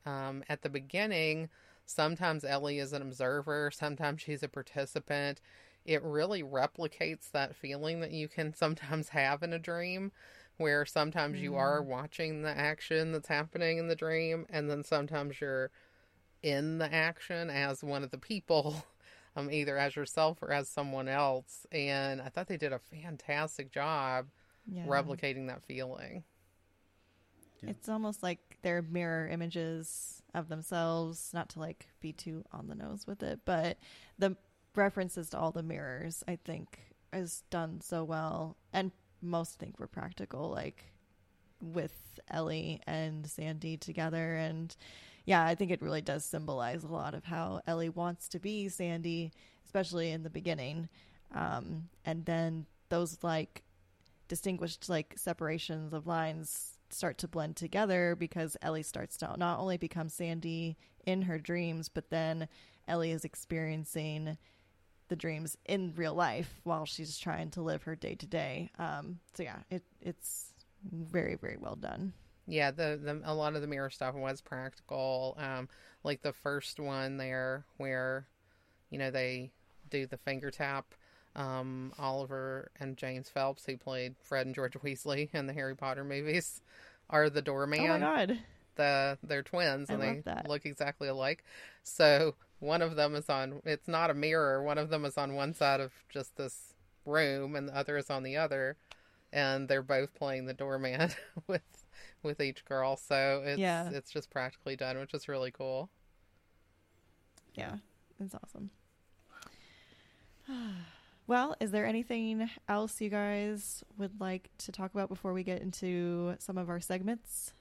um, at the beginning, sometimes Ellie is an observer, sometimes she's a participant. It really replicates that feeling that you can sometimes have in a dream, where sometimes you are watching the action that's happening in the dream, and then sometimes you're in the action as one of the people, um, either as yourself or as someone else. And I thought they did a fantastic job Yeah. replicating that feeling. Yeah. It's almost like they're mirror images of themselves, not to like be too on the nose with it, but the references to all the mirrors, I think, is done so well. And most think were practical, like with Ellie and Sandy together. And yeah, I think it really does symbolize a lot of how Ellie wants to be Sandy, especially in the beginning. Um, and then those like distinguished like separations of lines start to blend together because Ellie starts to not only become Sandy in her dreams, but then Ellie is experiencing the dreams in real life while she's trying to live her day to day. Um, so yeah, it it's very very well done. Yeah, the, the a lot of the mirror stuff was practical. Um, like the first one there, where you know they do the finger tap. Um, Oliver and James Phelps, who played Fred and George Weasley in the Harry Potter movies, are the doorman. Oh my god! the they're twins I and they that. look exactly alike. So one of them is on it's not a mirror, one of them is on one side of just this room and the other is on the other. And they're both playing the doorman with with each girl. So it's Yeah. it's just practically done, which is really cool. Yeah, it's awesome. Well, is there anything else you guys would like to talk about before we get into some of our segments?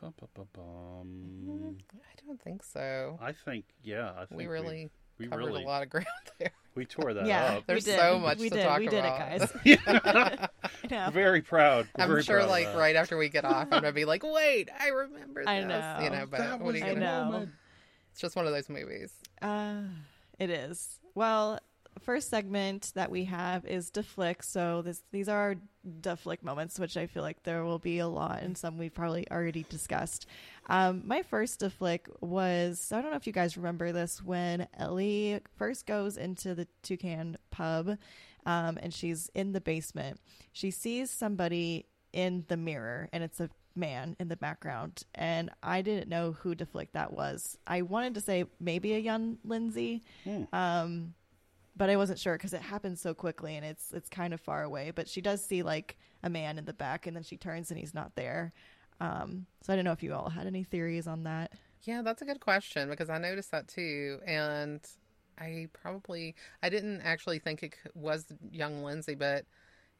Bum, bum, bum, bum. I don't think so. I think, yeah, I think We really we, covered really a lot of ground there. we tore that yeah, up. There's so much we to did. talk we did about. it, guys. I know. Very proud. I'm very sure, proud of like right after we get off, I'm gonna be like, "Wait, I remember this." I know. You know, but That what are you gonna know. It's just one of those movies. Uh, it is. Well, first segment that we have is deflick. So this these are our deflick moments, which I feel like there will be a lot, and some we've probably already discussed. Um, my first deflick was I don't know if you guys remember this when Ellie first goes into the Toucan pub, um, and she's in the basement. She sees somebody in the mirror, and it's a man in the background and i didn't know who deflick that was i wanted to say maybe a young lindsay Hmm. um but i wasn't sure because it happened so quickly and it's it's kind of far away but she does see like a man in the back and then she turns and he's not there. Um so i don't know if you all had any theories on that. Yeah, that's a good question because I noticed that too, and I probably I didn't actually think it was young Lindsay, but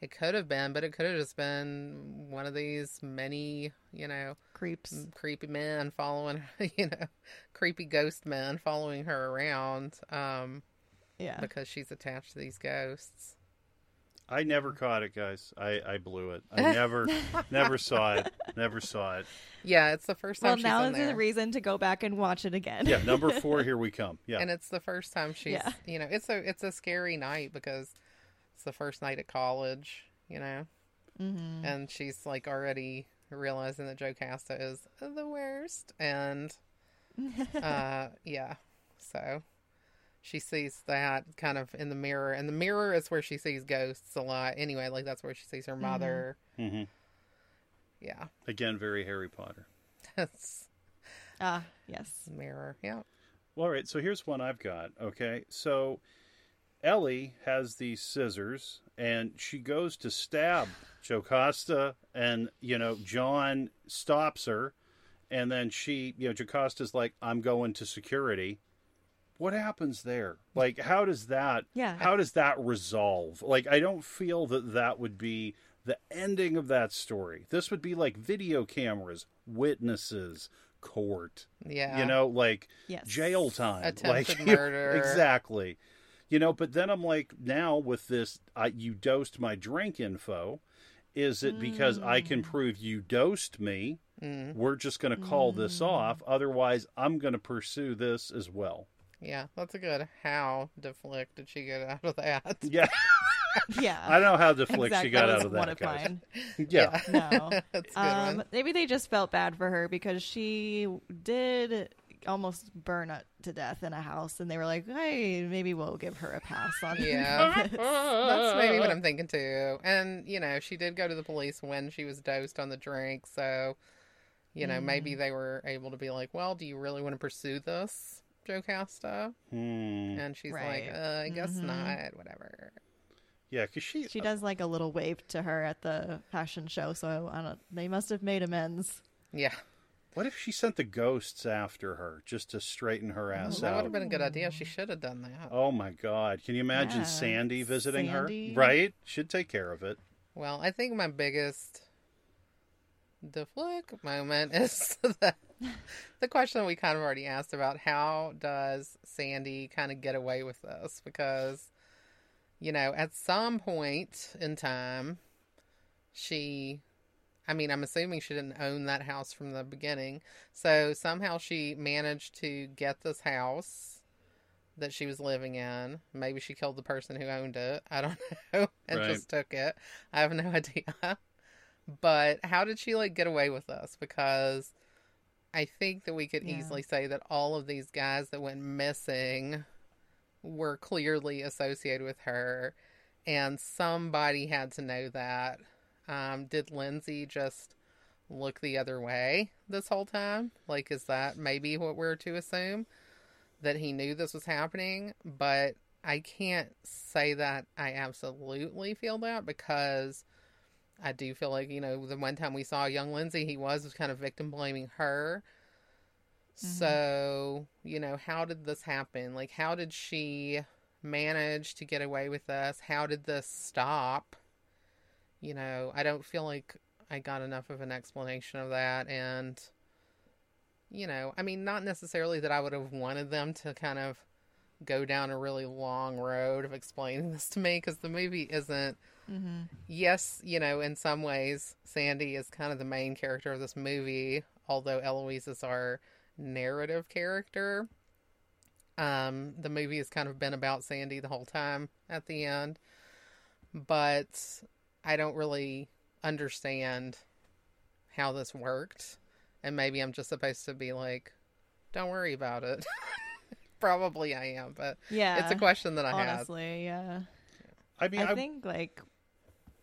it could have been. But it could have just been one of these many, you know, creeps. creepy men following, you know, creepy ghost men following her around, um, yeah because she's attached to these ghosts. I never caught it, guys. I, I blew it. I never never saw it. Never saw it. Yeah, it's the first time well she's now in is there. the reason to go back and watch it again Yeah, number four. Here we come. Yeah, and it's the first time she's Yeah. you know it's a it's a scary night because it's the first night at college you know hmm and she's like already realizing that Jocasta is the worst and uh yeah so she sees that kind of in the mirror and the mirror is where she sees ghosts a lot anyway like that's where she sees her mother hmm yeah again, very Harry Potter. that's ah yes mirror yeah Well, all right. So here's one I've got. Okay, so Ellie has these scissors, and she goes to stab Jocasta, and you know John stops her, and then she, you know, Jocasta's like, "I'm going to security." What happens there? Like, how does that? Yeah. How does that resolve? Like, I don't feel that that would be the ending of that story. This would be like video cameras, witnesses, court. Yeah. You know, like Yes. jail time. Attempted like murder. exactly. You know, but then I'm like, now with this, I, you dosed my drink info. Is it because I can prove you dosed me? Mm, We're just going to call this off. Otherwise, I'm going to pursue this as well. Yeah, that's a good how deflect did she get out of that? Yeah, Yeah. I don't know how the flick exactly. she got that out was of one that. of guys. mine. Yeah. No. that's a good Um, one. maybe they just felt bad for her because she did almost burn up to death in a house, and they were like, "Hey, maybe we'll give her a pass on Yeah. That's maybe what I'm thinking too. And, you know, she did go to the police when she was dosed on the drink. So, you know, maybe they were able to be like, well, do you really want to pursue this, Joe Casta? Hmm. And she's Right. like, uh, I guess Mhm. not, whatever. Yeah, because she, She does like a little wave to her at the fashion show, so I don't. They must have made amends. Yeah. What if she sent the ghosts after her just to straighten her Well, ass that would have been a good idea. She should have done that. Oh my God! Can you imagine Yeah, Sandy visiting Sandy. her? Right? Should take care of it. Well, I think my biggest deflick moment is the, the question we kind of already asked about how does Sandie kind of get away with this? Because, you know, at some point in time, she, I mean, I'm assuming she didn't own that house from the beginning. So somehow she managed to get this house that she was living in. Maybe she killed the person who owned it. I don't know. and Right. just took it. I have no idea. But how did she like get away with this? Because I think that we could Yeah. easily say that all of these guys that went missing were clearly associated with her, and somebody had to know that. Um, did Lindsey just look the other way this whole time? Like, is that maybe what we're to assume? That he knew this was happening, but I can't say that I absolutely feel that because I do feel like, you know, the one time we saw young Lindsey, he was kind of victim blaming her. Mm-hmm. So, you know, how did this happen? Like, how did she manage to get away with this? How did this stop? You know, I don't feel like I got enough of an explanation of that. And, you know, I mean, not necessarily that I would have wanted them to kind of go down a really long road of explaining this to me because the movie isn't Mm-hmm. yes, you know, in some ways, Sandie is kind of the main character of this movie, although Eloise is our narrative character. Um, the movie has kind of been about Sandie the whole time at the end, but I don't really understand how this worked, and maybe I'm just supposed to be like, "Don't worry about it." Probably I am, but Yeah, it's a question that I had. honestly, yeah. I mean, I I, think like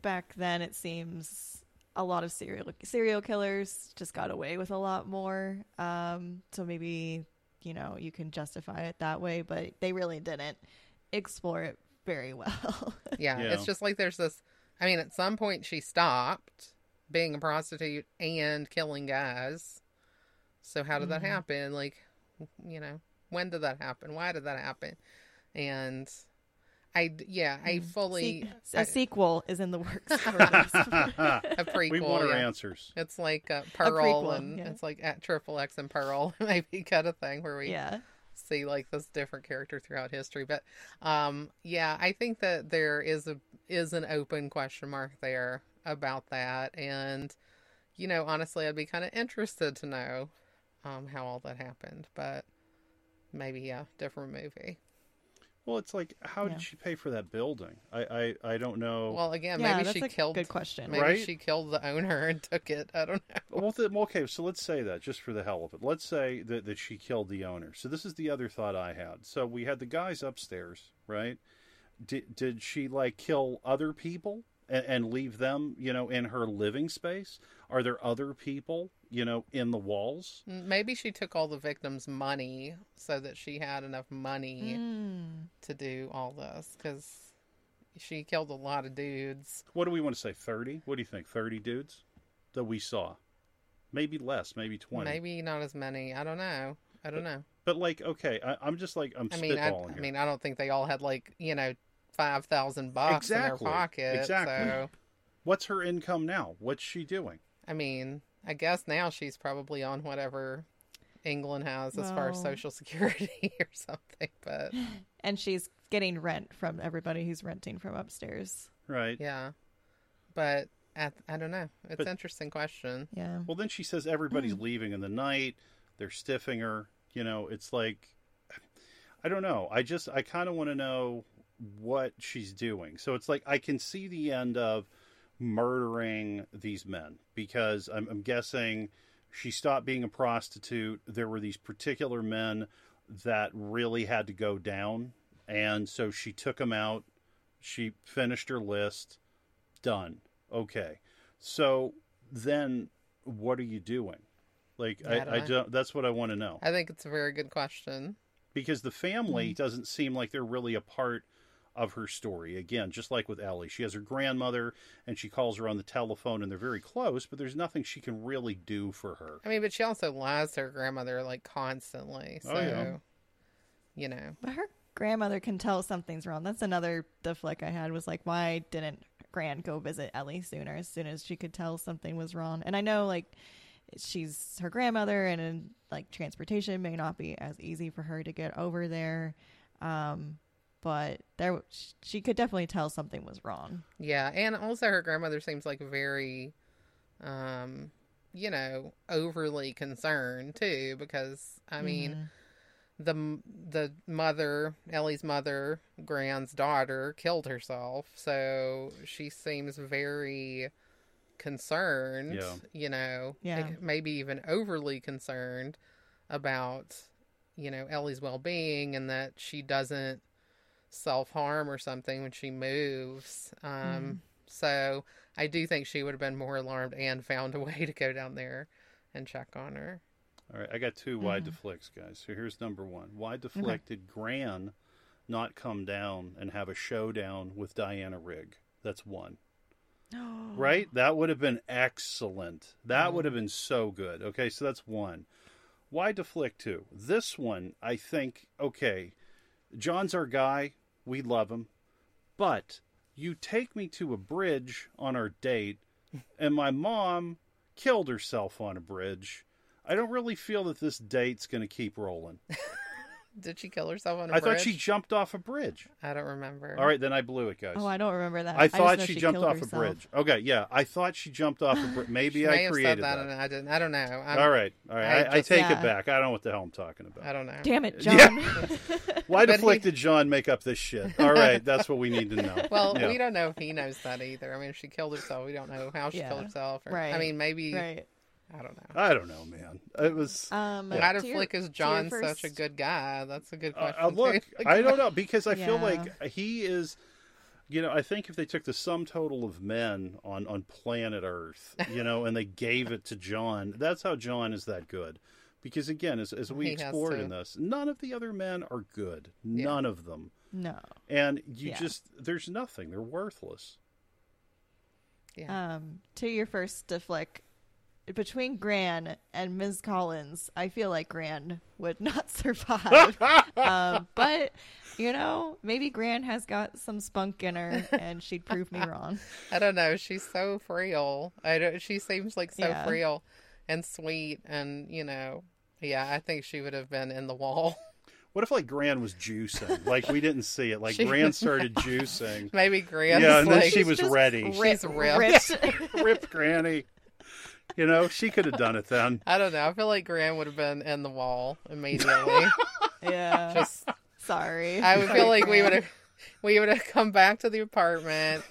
back then it seems a lot of serial serial killers just got away with a lot more. Um, so maybe you know you can justify it that way, but they really didn't explore it very well. Yeah, Yeah. it's just like there's this. I mean, at some point she stopped being a prostitute and killing guys. So how did that Mhm. happen? Like, you know, when did that happen? Why did that happen? And I, d- yeah, I fully Se- a I- sequel is in the works for a prequel. we want our yeah. answers. It's like uh, Pearl, prequel, and yeah. it's like at Triple X and Pearl, maybe kind of thing where we yeah. see like this different character throughout history but um yeah i think that there is a is an open question mark there about that and you know honestly i'd be kind of interested to know um how all that happened but maybe yeah different movie Well, it's like, how Yeah. did she pay for that building? I, I, I don't know. well again yeah, maybe that's she a killed good question. maybe Right? she killed the owner and took it i don't know Well, th- okay, so let's say that just for the hell of it. Let's say that, that she killed the owner. So this is the other thought I had. So we had the guys upstairs, right? Did did she like kill other people and, and leave them, you know, in her living space? Are there other people, you know, in the walls? maybe she took all the victims money so that she had enough money Mm. to do all this because she killed a lot of dudes What do we want to say? Thirty? What do you think? Thirty dudes that we saw? Maybe less, maybe twenty. Maybe not as many. I don't know. I don't know. But like, okay, I, I'm just like I'm I mean, I, spitballing I mean, I don't think they all had like you know five thousand bucks in Exactly. their pocket. Exactly. So What's her income now? What's she doing? I mean, I guess now she's probably on whatever England has as far as Social Security or something. But And she's getting rent from everybody who's renting from upstairs. Right. yeah, but I, I don't know. It's But- an interesting question. Yeah. Well, then she says everybody's mm. leaving in the night. They're stiffing her. You know, it's like, I don't know. I just, I kind of want to know what she's doing. So it's like, I can see the end of murdering these men because I'm, I'm guessing she stopped being a prostitute. There were these particular men that really had to go down. And so she took them out. She finished her list. Done. Okay. So then what are you doing? Like Yeah, I I, don't I, know. don't. That's what I want to know I think it's a very good question. because the family Mm-hmm. doesn't seem like they're really a part of her story. Again, just like with Ellie, she has her grandmother and she calls her on the telephone, and they're very close, but there's nothing she can really do for her. I mean, but she also lies to her grandmother like constantly. So, Oh, yeah. you know, But her grandmother can tell something's wrong. That's another the flick I had was like, why didn't Gran go visit Ellie sooner? As soon as she could tell something was wrong. And I know like she's her grandmother, and in, like transportation may not be as easy for her to get over there. Um, but there, she could definitely tell something was wrong. yeah, and also her grandmother seems like very, um, you know, overly concerned too. Because I mean, Mhm. the the mother, Ellie's mother, Gran's daughter, killed herself, so she seems very concerned. Yeah. You know, Yeah. maybe even overly concerned about you know Ellie's well being and that she doesn't self harm or something when she moves. Um, Mhm. So I do think she would have been more alarmed and found a way to go down there and check on her. All right, I got two wide Mhm. deflects, guys. So here's number one. Why the Flick did Gran not come down and have a showdown with Diana Rigg? That's one. right? That would have been excellent. That would have been so good. Okay, so that's one. Why the Flick two? This one, I think, okay, John's our guy. We love him. But you take me to a bridge on our date, and my mom killed herself on a bridge. I don't really feel that this date's going to keep rolling. Did she kill herself on a I bridge? I thought she jumped off a bridge. I don't remember. All right, then I blew it, guys. Oh, I don't remember that. I thought know she, jumped off herself. a bridge. Okay, yeah, I thought she jumped off a bridge. Maybe She I may have created said that, that. I didn't. I don't know. I'm, all right, all right. I I, I take Yeah. it back. I don't know what the hell I'm talking about. I don't know. Damn it, Yeah. John. Why But deflect he- did John make up this shit? All right, that's what we need to know. Well, Yeah. we don't know if he knows that either. I mean, if she killed herself, we don't know how she Yeah. killed herself. Or, I mean, maybe right. I don't know. I don't know, man. It was. Um, Why to did Flick is to your John such a good guy? That's a good Uh, question. uh, look, I don't know because I feel like he is. You know, I think if they took the sum total of men on on planet Earth, you know, and they gave it to John, that's how John is that good. Because again, as as we He explored in this, none of the other men are good. None of them. No. And you Yeah. just there's nothing. They're worthless. Yeah. Um, to your first flick, between Gran and Ms. Collins, I feel like Gran would not survive. um, but you know, maybe Gran has got some spunk in her, and she'd prove me wrong. I don't know. She's so frail. I don't, she seems like so Yeah. frail and sweet, and you know, yeah. I think she would have been in the wall. What if like Gran was juicing? Like we didn't see it. Like She- Gran started juicing. Maybe Gran's yeah, and then like she was just ready. She's ripped. ripped. Ripped Granny. You know, she could have done it then. I don't know. I feel like Grant would have been in the wall immediately. yeah. Just Sorry. I would feel like we would have we would have come back to the apartment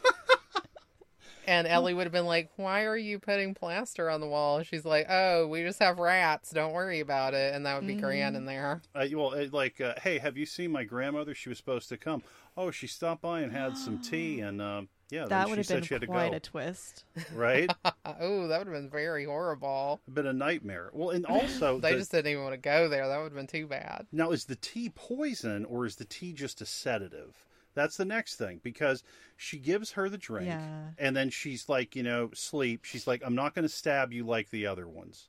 and Ellie would have been like, Why are you putting plaster on the wall? She's like, Oh, we just have rats, don't worry about it and that would be Gran Mm-hmm. in there. Uh, well, uh, like, uh, hey, have you seen my grandmother? She was supposed to come. Oh, she stopped by and had some tea, and um, yeah, That would have said she had been quite a twist. Right? oh, that would have been very horrible. been a nightmare. Well, and also, They the- just didn't even want to go there. That would have been too bad. now is the tea poison or is the tea just a sedative? That's the next thing because she gives her the drink, Yeah. and then she's like, you know, sleep. She's like, I'm not going to stab you like the other ones.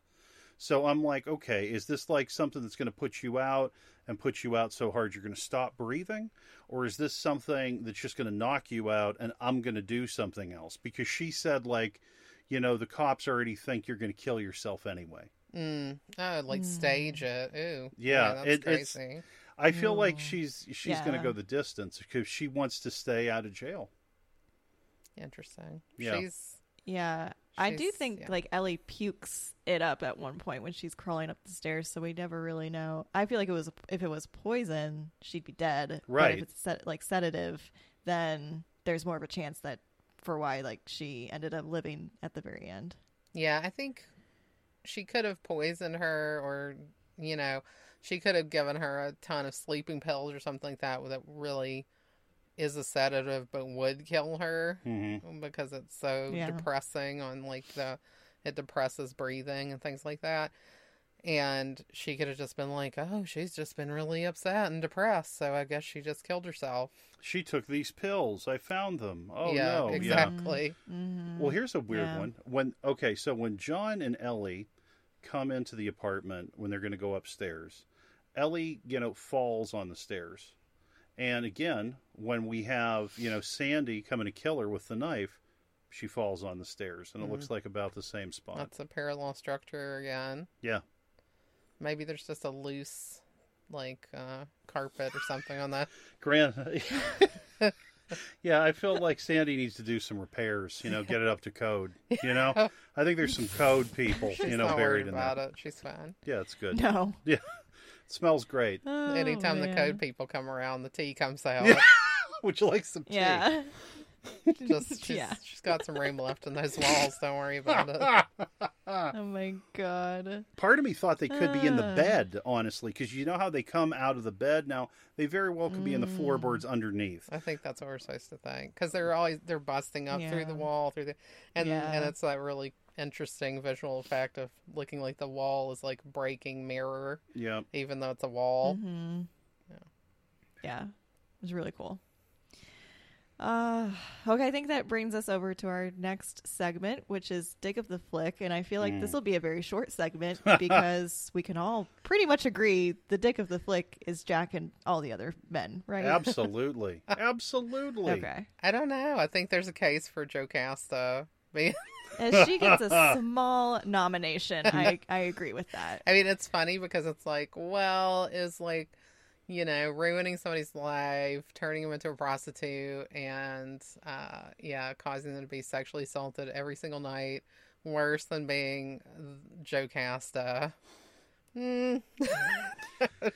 So I'm like, okay, is this like something that's going to put you out? and put you out so hard you're going to stop breathing? Or is this something that's just going to knock you out and I'm going to do something else? Because she said, like, you know, the cops already think you're going to kill yourself anyway. Mm. Oh, like stage it. Ooh. Yeah, that's it- it's- crazy. I feel like Mm. she's she's going to go the distance because she wants to stay out of jail. Interesting. Yeah. She's Yeah. I do think yeah. like Ellie pukes it up at one point when she's crawling up the stairs, so we never really know. I feel like it was if it was poison, she'd be dead. But Right. if it's sed- like sedative, then there's more of a chance that for why like she ended up living at the very end. Yeah, I think she could have poisoned her, or you know, she could have given her a ton of sleeping pills or something like that that really is a sedative, but would kill her hmm because it's so Yeah. depressing on like the it depresses breathing and things like that. And she could have just been like, "Oh, she's just been really upset and depressed, so I guess she just killed herself." She took these pills. I found them. Oh yeah, no! Yeah. exactly. Mm-hmm. Well, here's a weird Yeah. one. When okay, so when John and Ellie come into the apartment when they're going to go upstairs, Ellie, you know, falls on the stairs. And again, when we have, you know, Sandie coming to kill her with the knife, she falls on the stairs and it looks like about the same spot. That's a parallel structure again. Yeah. Maybe there's just a loose, like, uh, carpet or something on that. Gran Yeah, I feel like Sandie needs to do some repairs, you know, get it up to code. You know? I think there's some code people, you know, not buried worried in about that. it. She's fine. Yeah, it's good. No. It smells great. Oh, Anytime the code people come around, the tea comes out. Yeah. Would you like some tea? Yeah. Just she's, Yeah. she's got some room left in those walls. Don't worry about it. Oh my god. Part of me thought they could be in the Ah. bed, honestly, because you know how they come out of the bed. Now they very well could be in the Mm. floorboards underneath. I think that's what we're supposed to think because they're always they're busting up through the wall through the and and Yeah. it's that really interesting visual effect of looking like the wall is like breaking mirror Yeah. even though it's a wall. hmm Yeah. Yeah. It was really cool. Uh, okay, I think that brings us over to our next segment, which is Dick of the Flick. And I feel like this Mm. will be a very short segment because we can all pretty much agree the Dick of the Flick is Jack and all the other men, right? Absolutely. Absolutely. Okay. I don't know. I think there's a case for Jocasta. being- And she gets a small nomination. I, I agree with that. I mean, it's funny because it's like, well, is like, you know, ruining somebody's life, turning them into a prostitute, and uh, yeah, causing them to be sexually assaulted every single night worse than being Joe Jocasta. Hmm.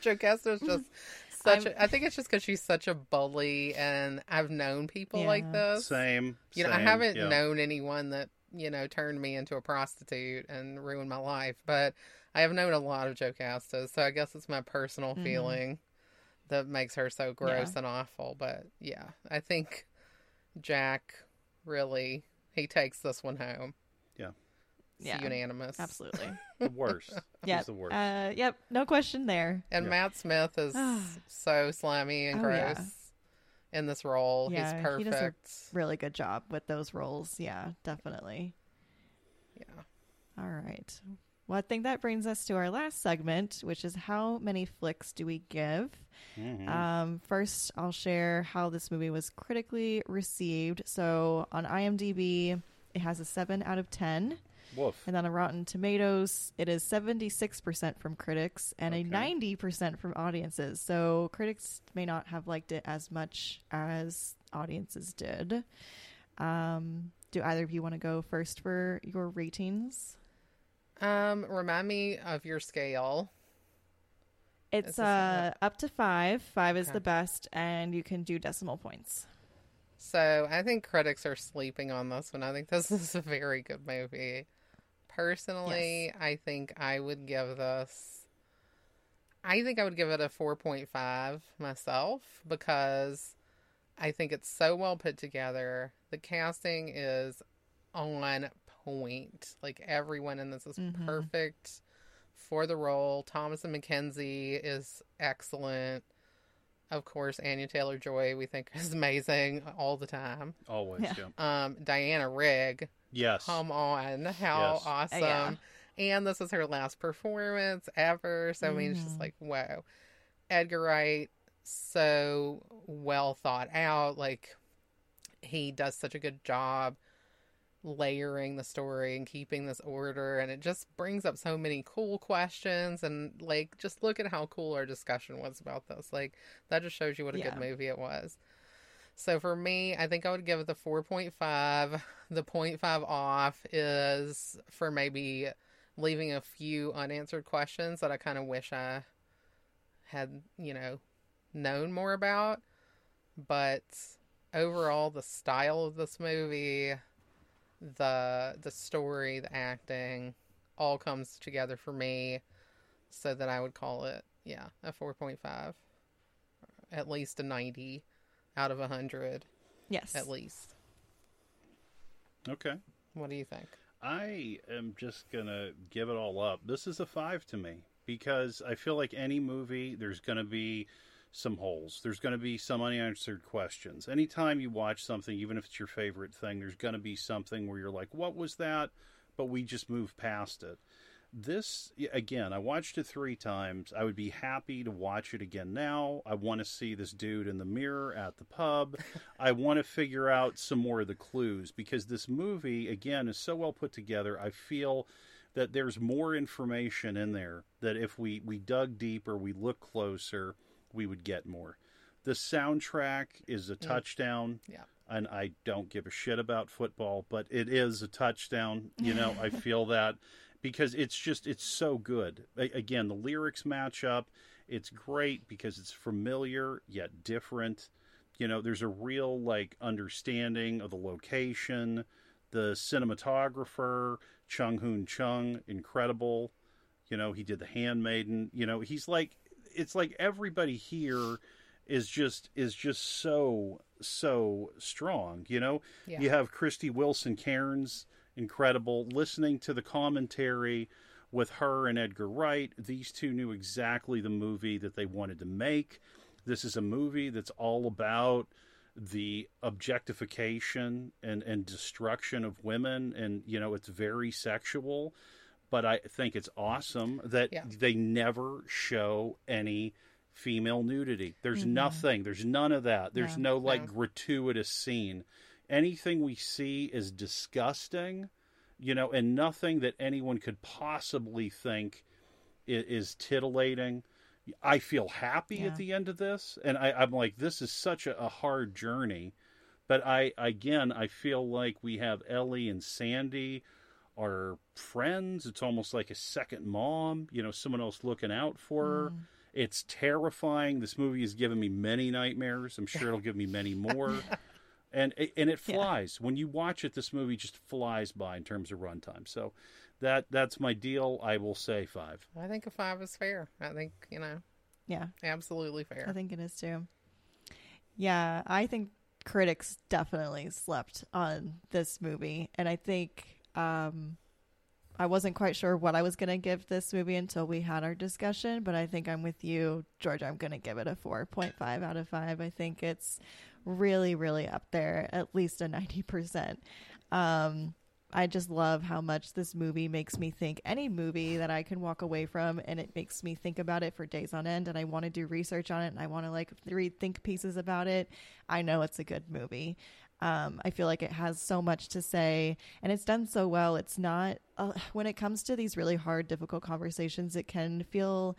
Jocasta is just such. I'm- A, I think it's just because she's such a bully, and I've known people like Yeah. this. Same. You know, I haven't yeah. known anyone that, you know, turned me into a prostitute and ruined my life, but I have known a lot of Jocastas, so I guess it's my personal Mhm. feeling that makes her so gross and awful. But yeah, I think Jack really he takes this one home. It's Yeah. unanimous. Absolutely. The worst. Yeah. He's the worst. Uh, yep. No question there. And Yeah. Matt Smith is so slimy and Oh, gross yeah. In this role. Yeah, He's he does a- Really good job with those roles. Yeah, definitely. Yeah. All right. Well, I think that brings us to our last segment, which is how many flicks do we give? Mhm. Um, first, I'll share how this movie was critically received. So on IMDb, it has a 7 out of 10. Woof. And then on Rotten Tomatoes, it is 76% from critics and Okay. a 90% from audiences. So critics may not have liked it as much as audiences did. Um, do either of you want to go first for your ratings? Um, remind me of your scale. It's uh, up to five. Five is Okay. the best, and you can do decimal points. So I think critics are sleeping on this one. I think this is a very good movie. Personally, I think I would give this. I think I would give it a 4.5 myself because I think it's so well put together. The casting is on point. Like everyone in this is Mhm. perfect for the role. Thomasin Mackenzie is excellent. Of course, Anya Taylor Joy we think is amazing all the time. Always. Yeah. Yeah. Um, Diana Rigg, Yes. come on, how Yes. awesome! Yeah. And this is her last performance ever, so I mean, it's just Mhm. like whoa. Edgar Wright so well thought out. Like he does such a good job layering the story and keeping this order and it just brings up so many cool questions and like just look at how cool our discussion was about this like that just shows you what a Yeah. good movie it was so for me i think i would give it the 4.5 the 0.5 off is for maybe leaving a few unanswered questions that i kind of wish i had you know known more about. But overall the style of this movie the the story the acting all comes together for me. So that i would call it yeah a 4.5 at least a 90 out of a 100 Yes. at least Okay. what do you think I am just gonna give it all up. This is a five to me because I feel like any movie, there's gonna be some holes. There's gonna be some unanswered questions. Anytime you watch something, even if it's your favorite thing, there's gonna be something where you're like, "What was that?" But we just move past it. This again, I watched it three times. I would be happy to watch it again now. I want to see this dude in the mirror at the pub. I want to figure out some more of the clues because this movie again is so well put together. I feel that there's more information in there that if we we dug deeper, we look closer, we would get more. The soundtrack is a mm. touchdown. Yeah. And I don't give a shit about football, but it is a touchdown. You know, I feel that because it's just it's so good. A- again, the lyrics match up. It's great because it's familiar yet different. You know, there's a real like understanding of the location. The cinematographer, Chung Hoon Chung, incredible. You know, he did The Handmaiden. You know, he's like it's like everybody here is just is just so so strong, you know? Yeah. You have Krysty Wilson Cairns, incredible. Listening to the commentary with her and Edgar Wright, these two knew exactly the movie that they wanted to make. This is a movie that's all about the objectification and, and destruction of women and you know it's very sexual but i think it's awesome that Yeah. they never show any female nudity there's mm-hmm. nothing there's none of that there's No. no like No. gratuitous scene anything we see is disgusting you know and nothing that anyone could possibly think is, is titillating. I feel happy Yeah. at the end of this and I, i'm like this is such a, a hard journey. But i again i feel like we have ellie and sandie are friends. It's almost like a second mom you know someone else looking out for her. Mm. It's terrifying. This movie has given me many nightmares. I'm sure it'll give me many more and and it Yeah. flies when you watch it this movie just flies by in terms of runtime so that that's my deal i will say five i think a five is fair i think you know Yeah. absolutely fair I think it is too. Yeah, I think critics definitely slept on this movie, and I think um, I wasn't quite sure what I was going to give this movie until we had our discussion. But I think I'm with you, George. I'm going to give it a 4.5 out of five. I think it's really, really up there, at least a 90 percent. Um, I just love how much this movie makes me think. Any movie that I can walk away from and it makes me think about it for days on end, and I want to do research on it and I want to like read think pieces about it. I know it's a good movie. Um, I feel like it has so much to say, and it's done so well. It's not uh, when it comes to these really hard, difficult conversations. It can feel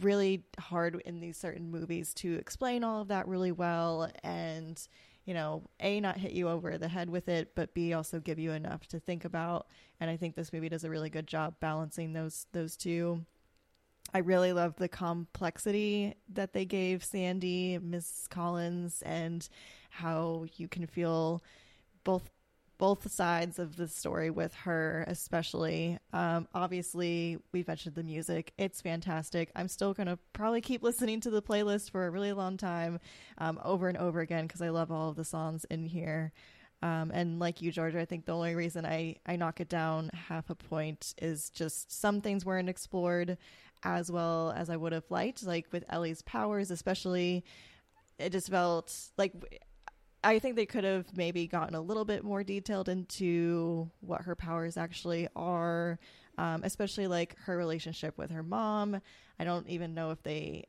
really hard in these certain movies to explain all of that really well and you know a not hit you over the head with it but b also give you enough to think about. And i think this movie does a really good job balancing those those two. I really love the complexity that they gave sandie miss collins and how you can feel both both sides of the story with her especially. Um, obviously we've mentioned the music. It's fantastic. I'm still going to probably keep listening to the playlist for a really long time um, over and over again because i love all of the songs in here. Um, and like you georgia i think the only reason I, I knock it down half a point is just some things weren't explored as well as i would have liked like with ellie's powers especially it just felt like I think they could have maybe gotten a little bit more detailed into what her powers actually are, um, especially like her relationship with her mom. I don't even know if they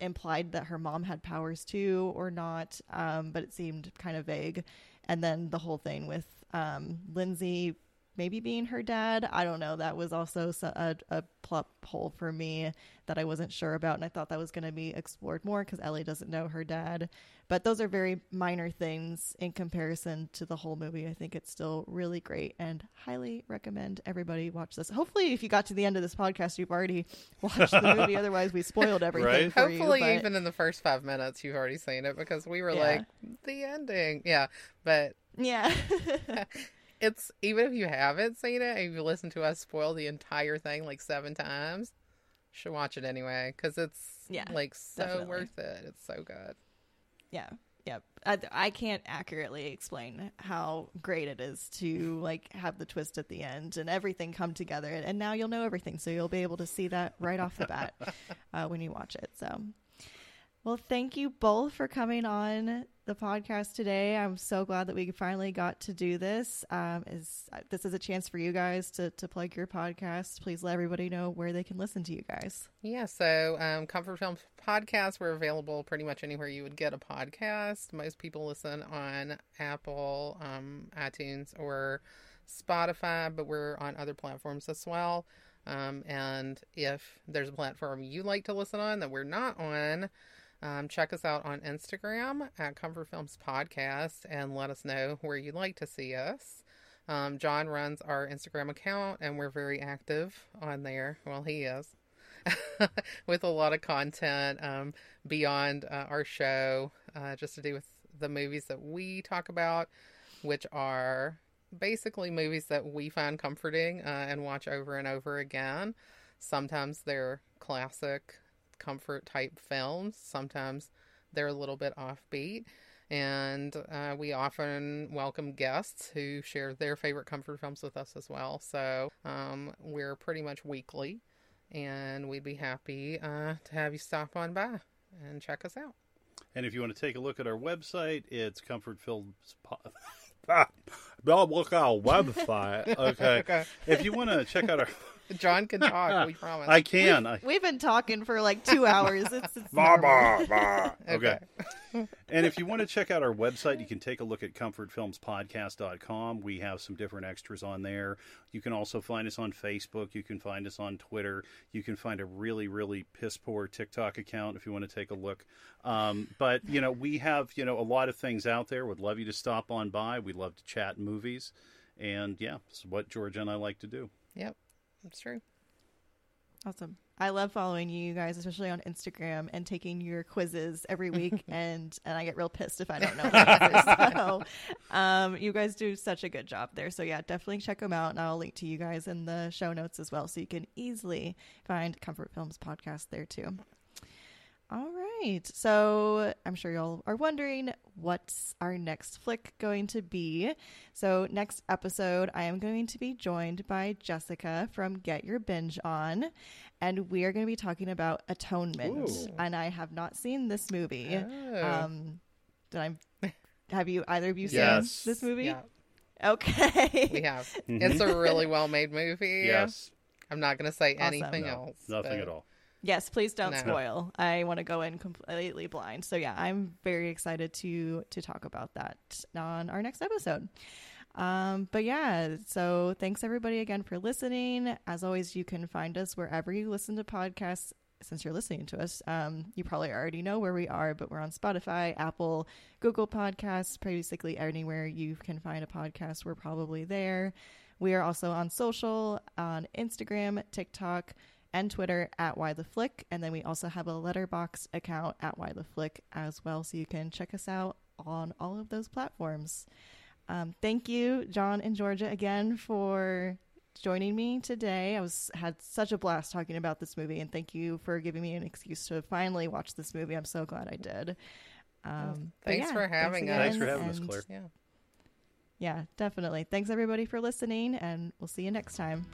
implied that her mom had powers too or not, um, but it seemed kind of vague. And then the whole thing with um, Lindsey maybe being her dad. I don't know. That was also a, a plot hole for me that I wasn't sure about, and I thought that was going to be explored more because Ellie doesn't know her dad. But those are very minor things in comparison to the whole movie. I think it's still really great and highly recommend everybody watch this. Hopefully, if you got to the end of this podcast, you've already watched the movie. Otherwise, we spoiled everything Right. for Hopefully, you. but- even in the first five minutes, you've already seen it because we were Yeah. like the ending. Yeah, but yeah. it's even if you haven't seen it and you listen to us spoil the entire thing like seven times, you should watch it anyway because it's Yeah, like so definitely. worth it. It's so good. Yeah. Yep. I, I can't accurately explain how great it is to like have the twist at the end and everything come together and now you'll know everything so you'll be able to see that right off the bat uh, when you watch it so well thank you both for coming on the podcast today i'm so glad that we finally got to do this um, is this is a chance for you guys to, to plug your podcast please let everybody know where they can listen to you guys Yeah, so um, Comfort Films podcast, we're available pretty much anywhere you would get a podcast. Most people listen on Apple, um, iTunes, or Spotify, but we're on other platforms as well. Um, and if there's a platform you like to listen on that we're not on, um, check us out on Instagram at Comfort Films Podcast and let us know where you'd like to see us. Um, John runs our Instagram account, and we're very active on there. Well, he is. with a lot of content um, beyond uh, our show, uh, just to do with the movies that we talk about, which are basically movies that we find comforting uh, and watch over and over again. Sometimes they're classic comfort type films, sometimes they're a little bit offbeat. And uh, we often welcome guests who share their favorite comfort films with us as well. So um, we're pretty much weekly and we'd be happy uh, to have you stop on by and check us out. And if you want to take a look at our website, it's Comfort Films. Po- Don't look at our website. Okay. Okay. If you want to check out our, John can talk, we promise. I can. I, we've been talking for like two hours it's, it's normal. okay. And if you want to check out our website, you can take a look at comfortfilmspodcast.com. We have some different extras on there. You can also find us on Facebook. You can find us on Twitter. You can find a really, really piss poor TikTok account if you want to take a look. Um, but, you know, we have, you know, a lot of things out there. Would love you to stop on by. We love to chat movies. And yeah, it's what Georgia and I like to do. Yep, it's true. Awesome. I love following you guys, especially on Instagram and taking your quizzes every week. and and I get real pissed if I don't know the answers. So, um, you guys do such a good job there. So yeah, definitely check them out, and I'll link to you guys in the show notes as well, so you can easily find Comfort Films podcast there too. All right. So I'm sure y'all are wondering what's our next flick going to be. So, next episode, I am going to be joined by Jessica from Get Your Binge On, and we are going to be talking about Atonement. Ooh. And I have not seen this movie. Oh. Um, did I? Have you either of you Yes. seen this movie? yeah, Okay. we have. It's a really well made movie. Yes. I'm not going to say Awesome. anything No, else. nothing but- at all. Yes, please don't No. spoil. I want to go in completely blind. So yeah, I'm very excited to to talk about that on our next episode. Um, but yeah, so thanks everybody again for listening. As always, you can find us wherever you listen to podcasts. Since you're listening to us, um, you probably already know where we are, but we're on Spotify, Apple, Google Podcasts, basically anywhere you can find a podcast, we're probably there. We are also on social, on Instagram, TikTok, and Twitter at Why the Flick, and then we also have a Letterboxd account at Why the Flick as well, so you can check us out on all of those platforms. Um, thank you, John and Georgia, again for joining me today. I was had such a blast talking about this movie, and thank you for giving me an excuse to finally watch this movie. I'm so glad I did. Um, Thanks yeah, for having us. Thanks for having us, Claire. Yeah. Yeah, definitely. Thanks everybody for listening, and we'll see you next time.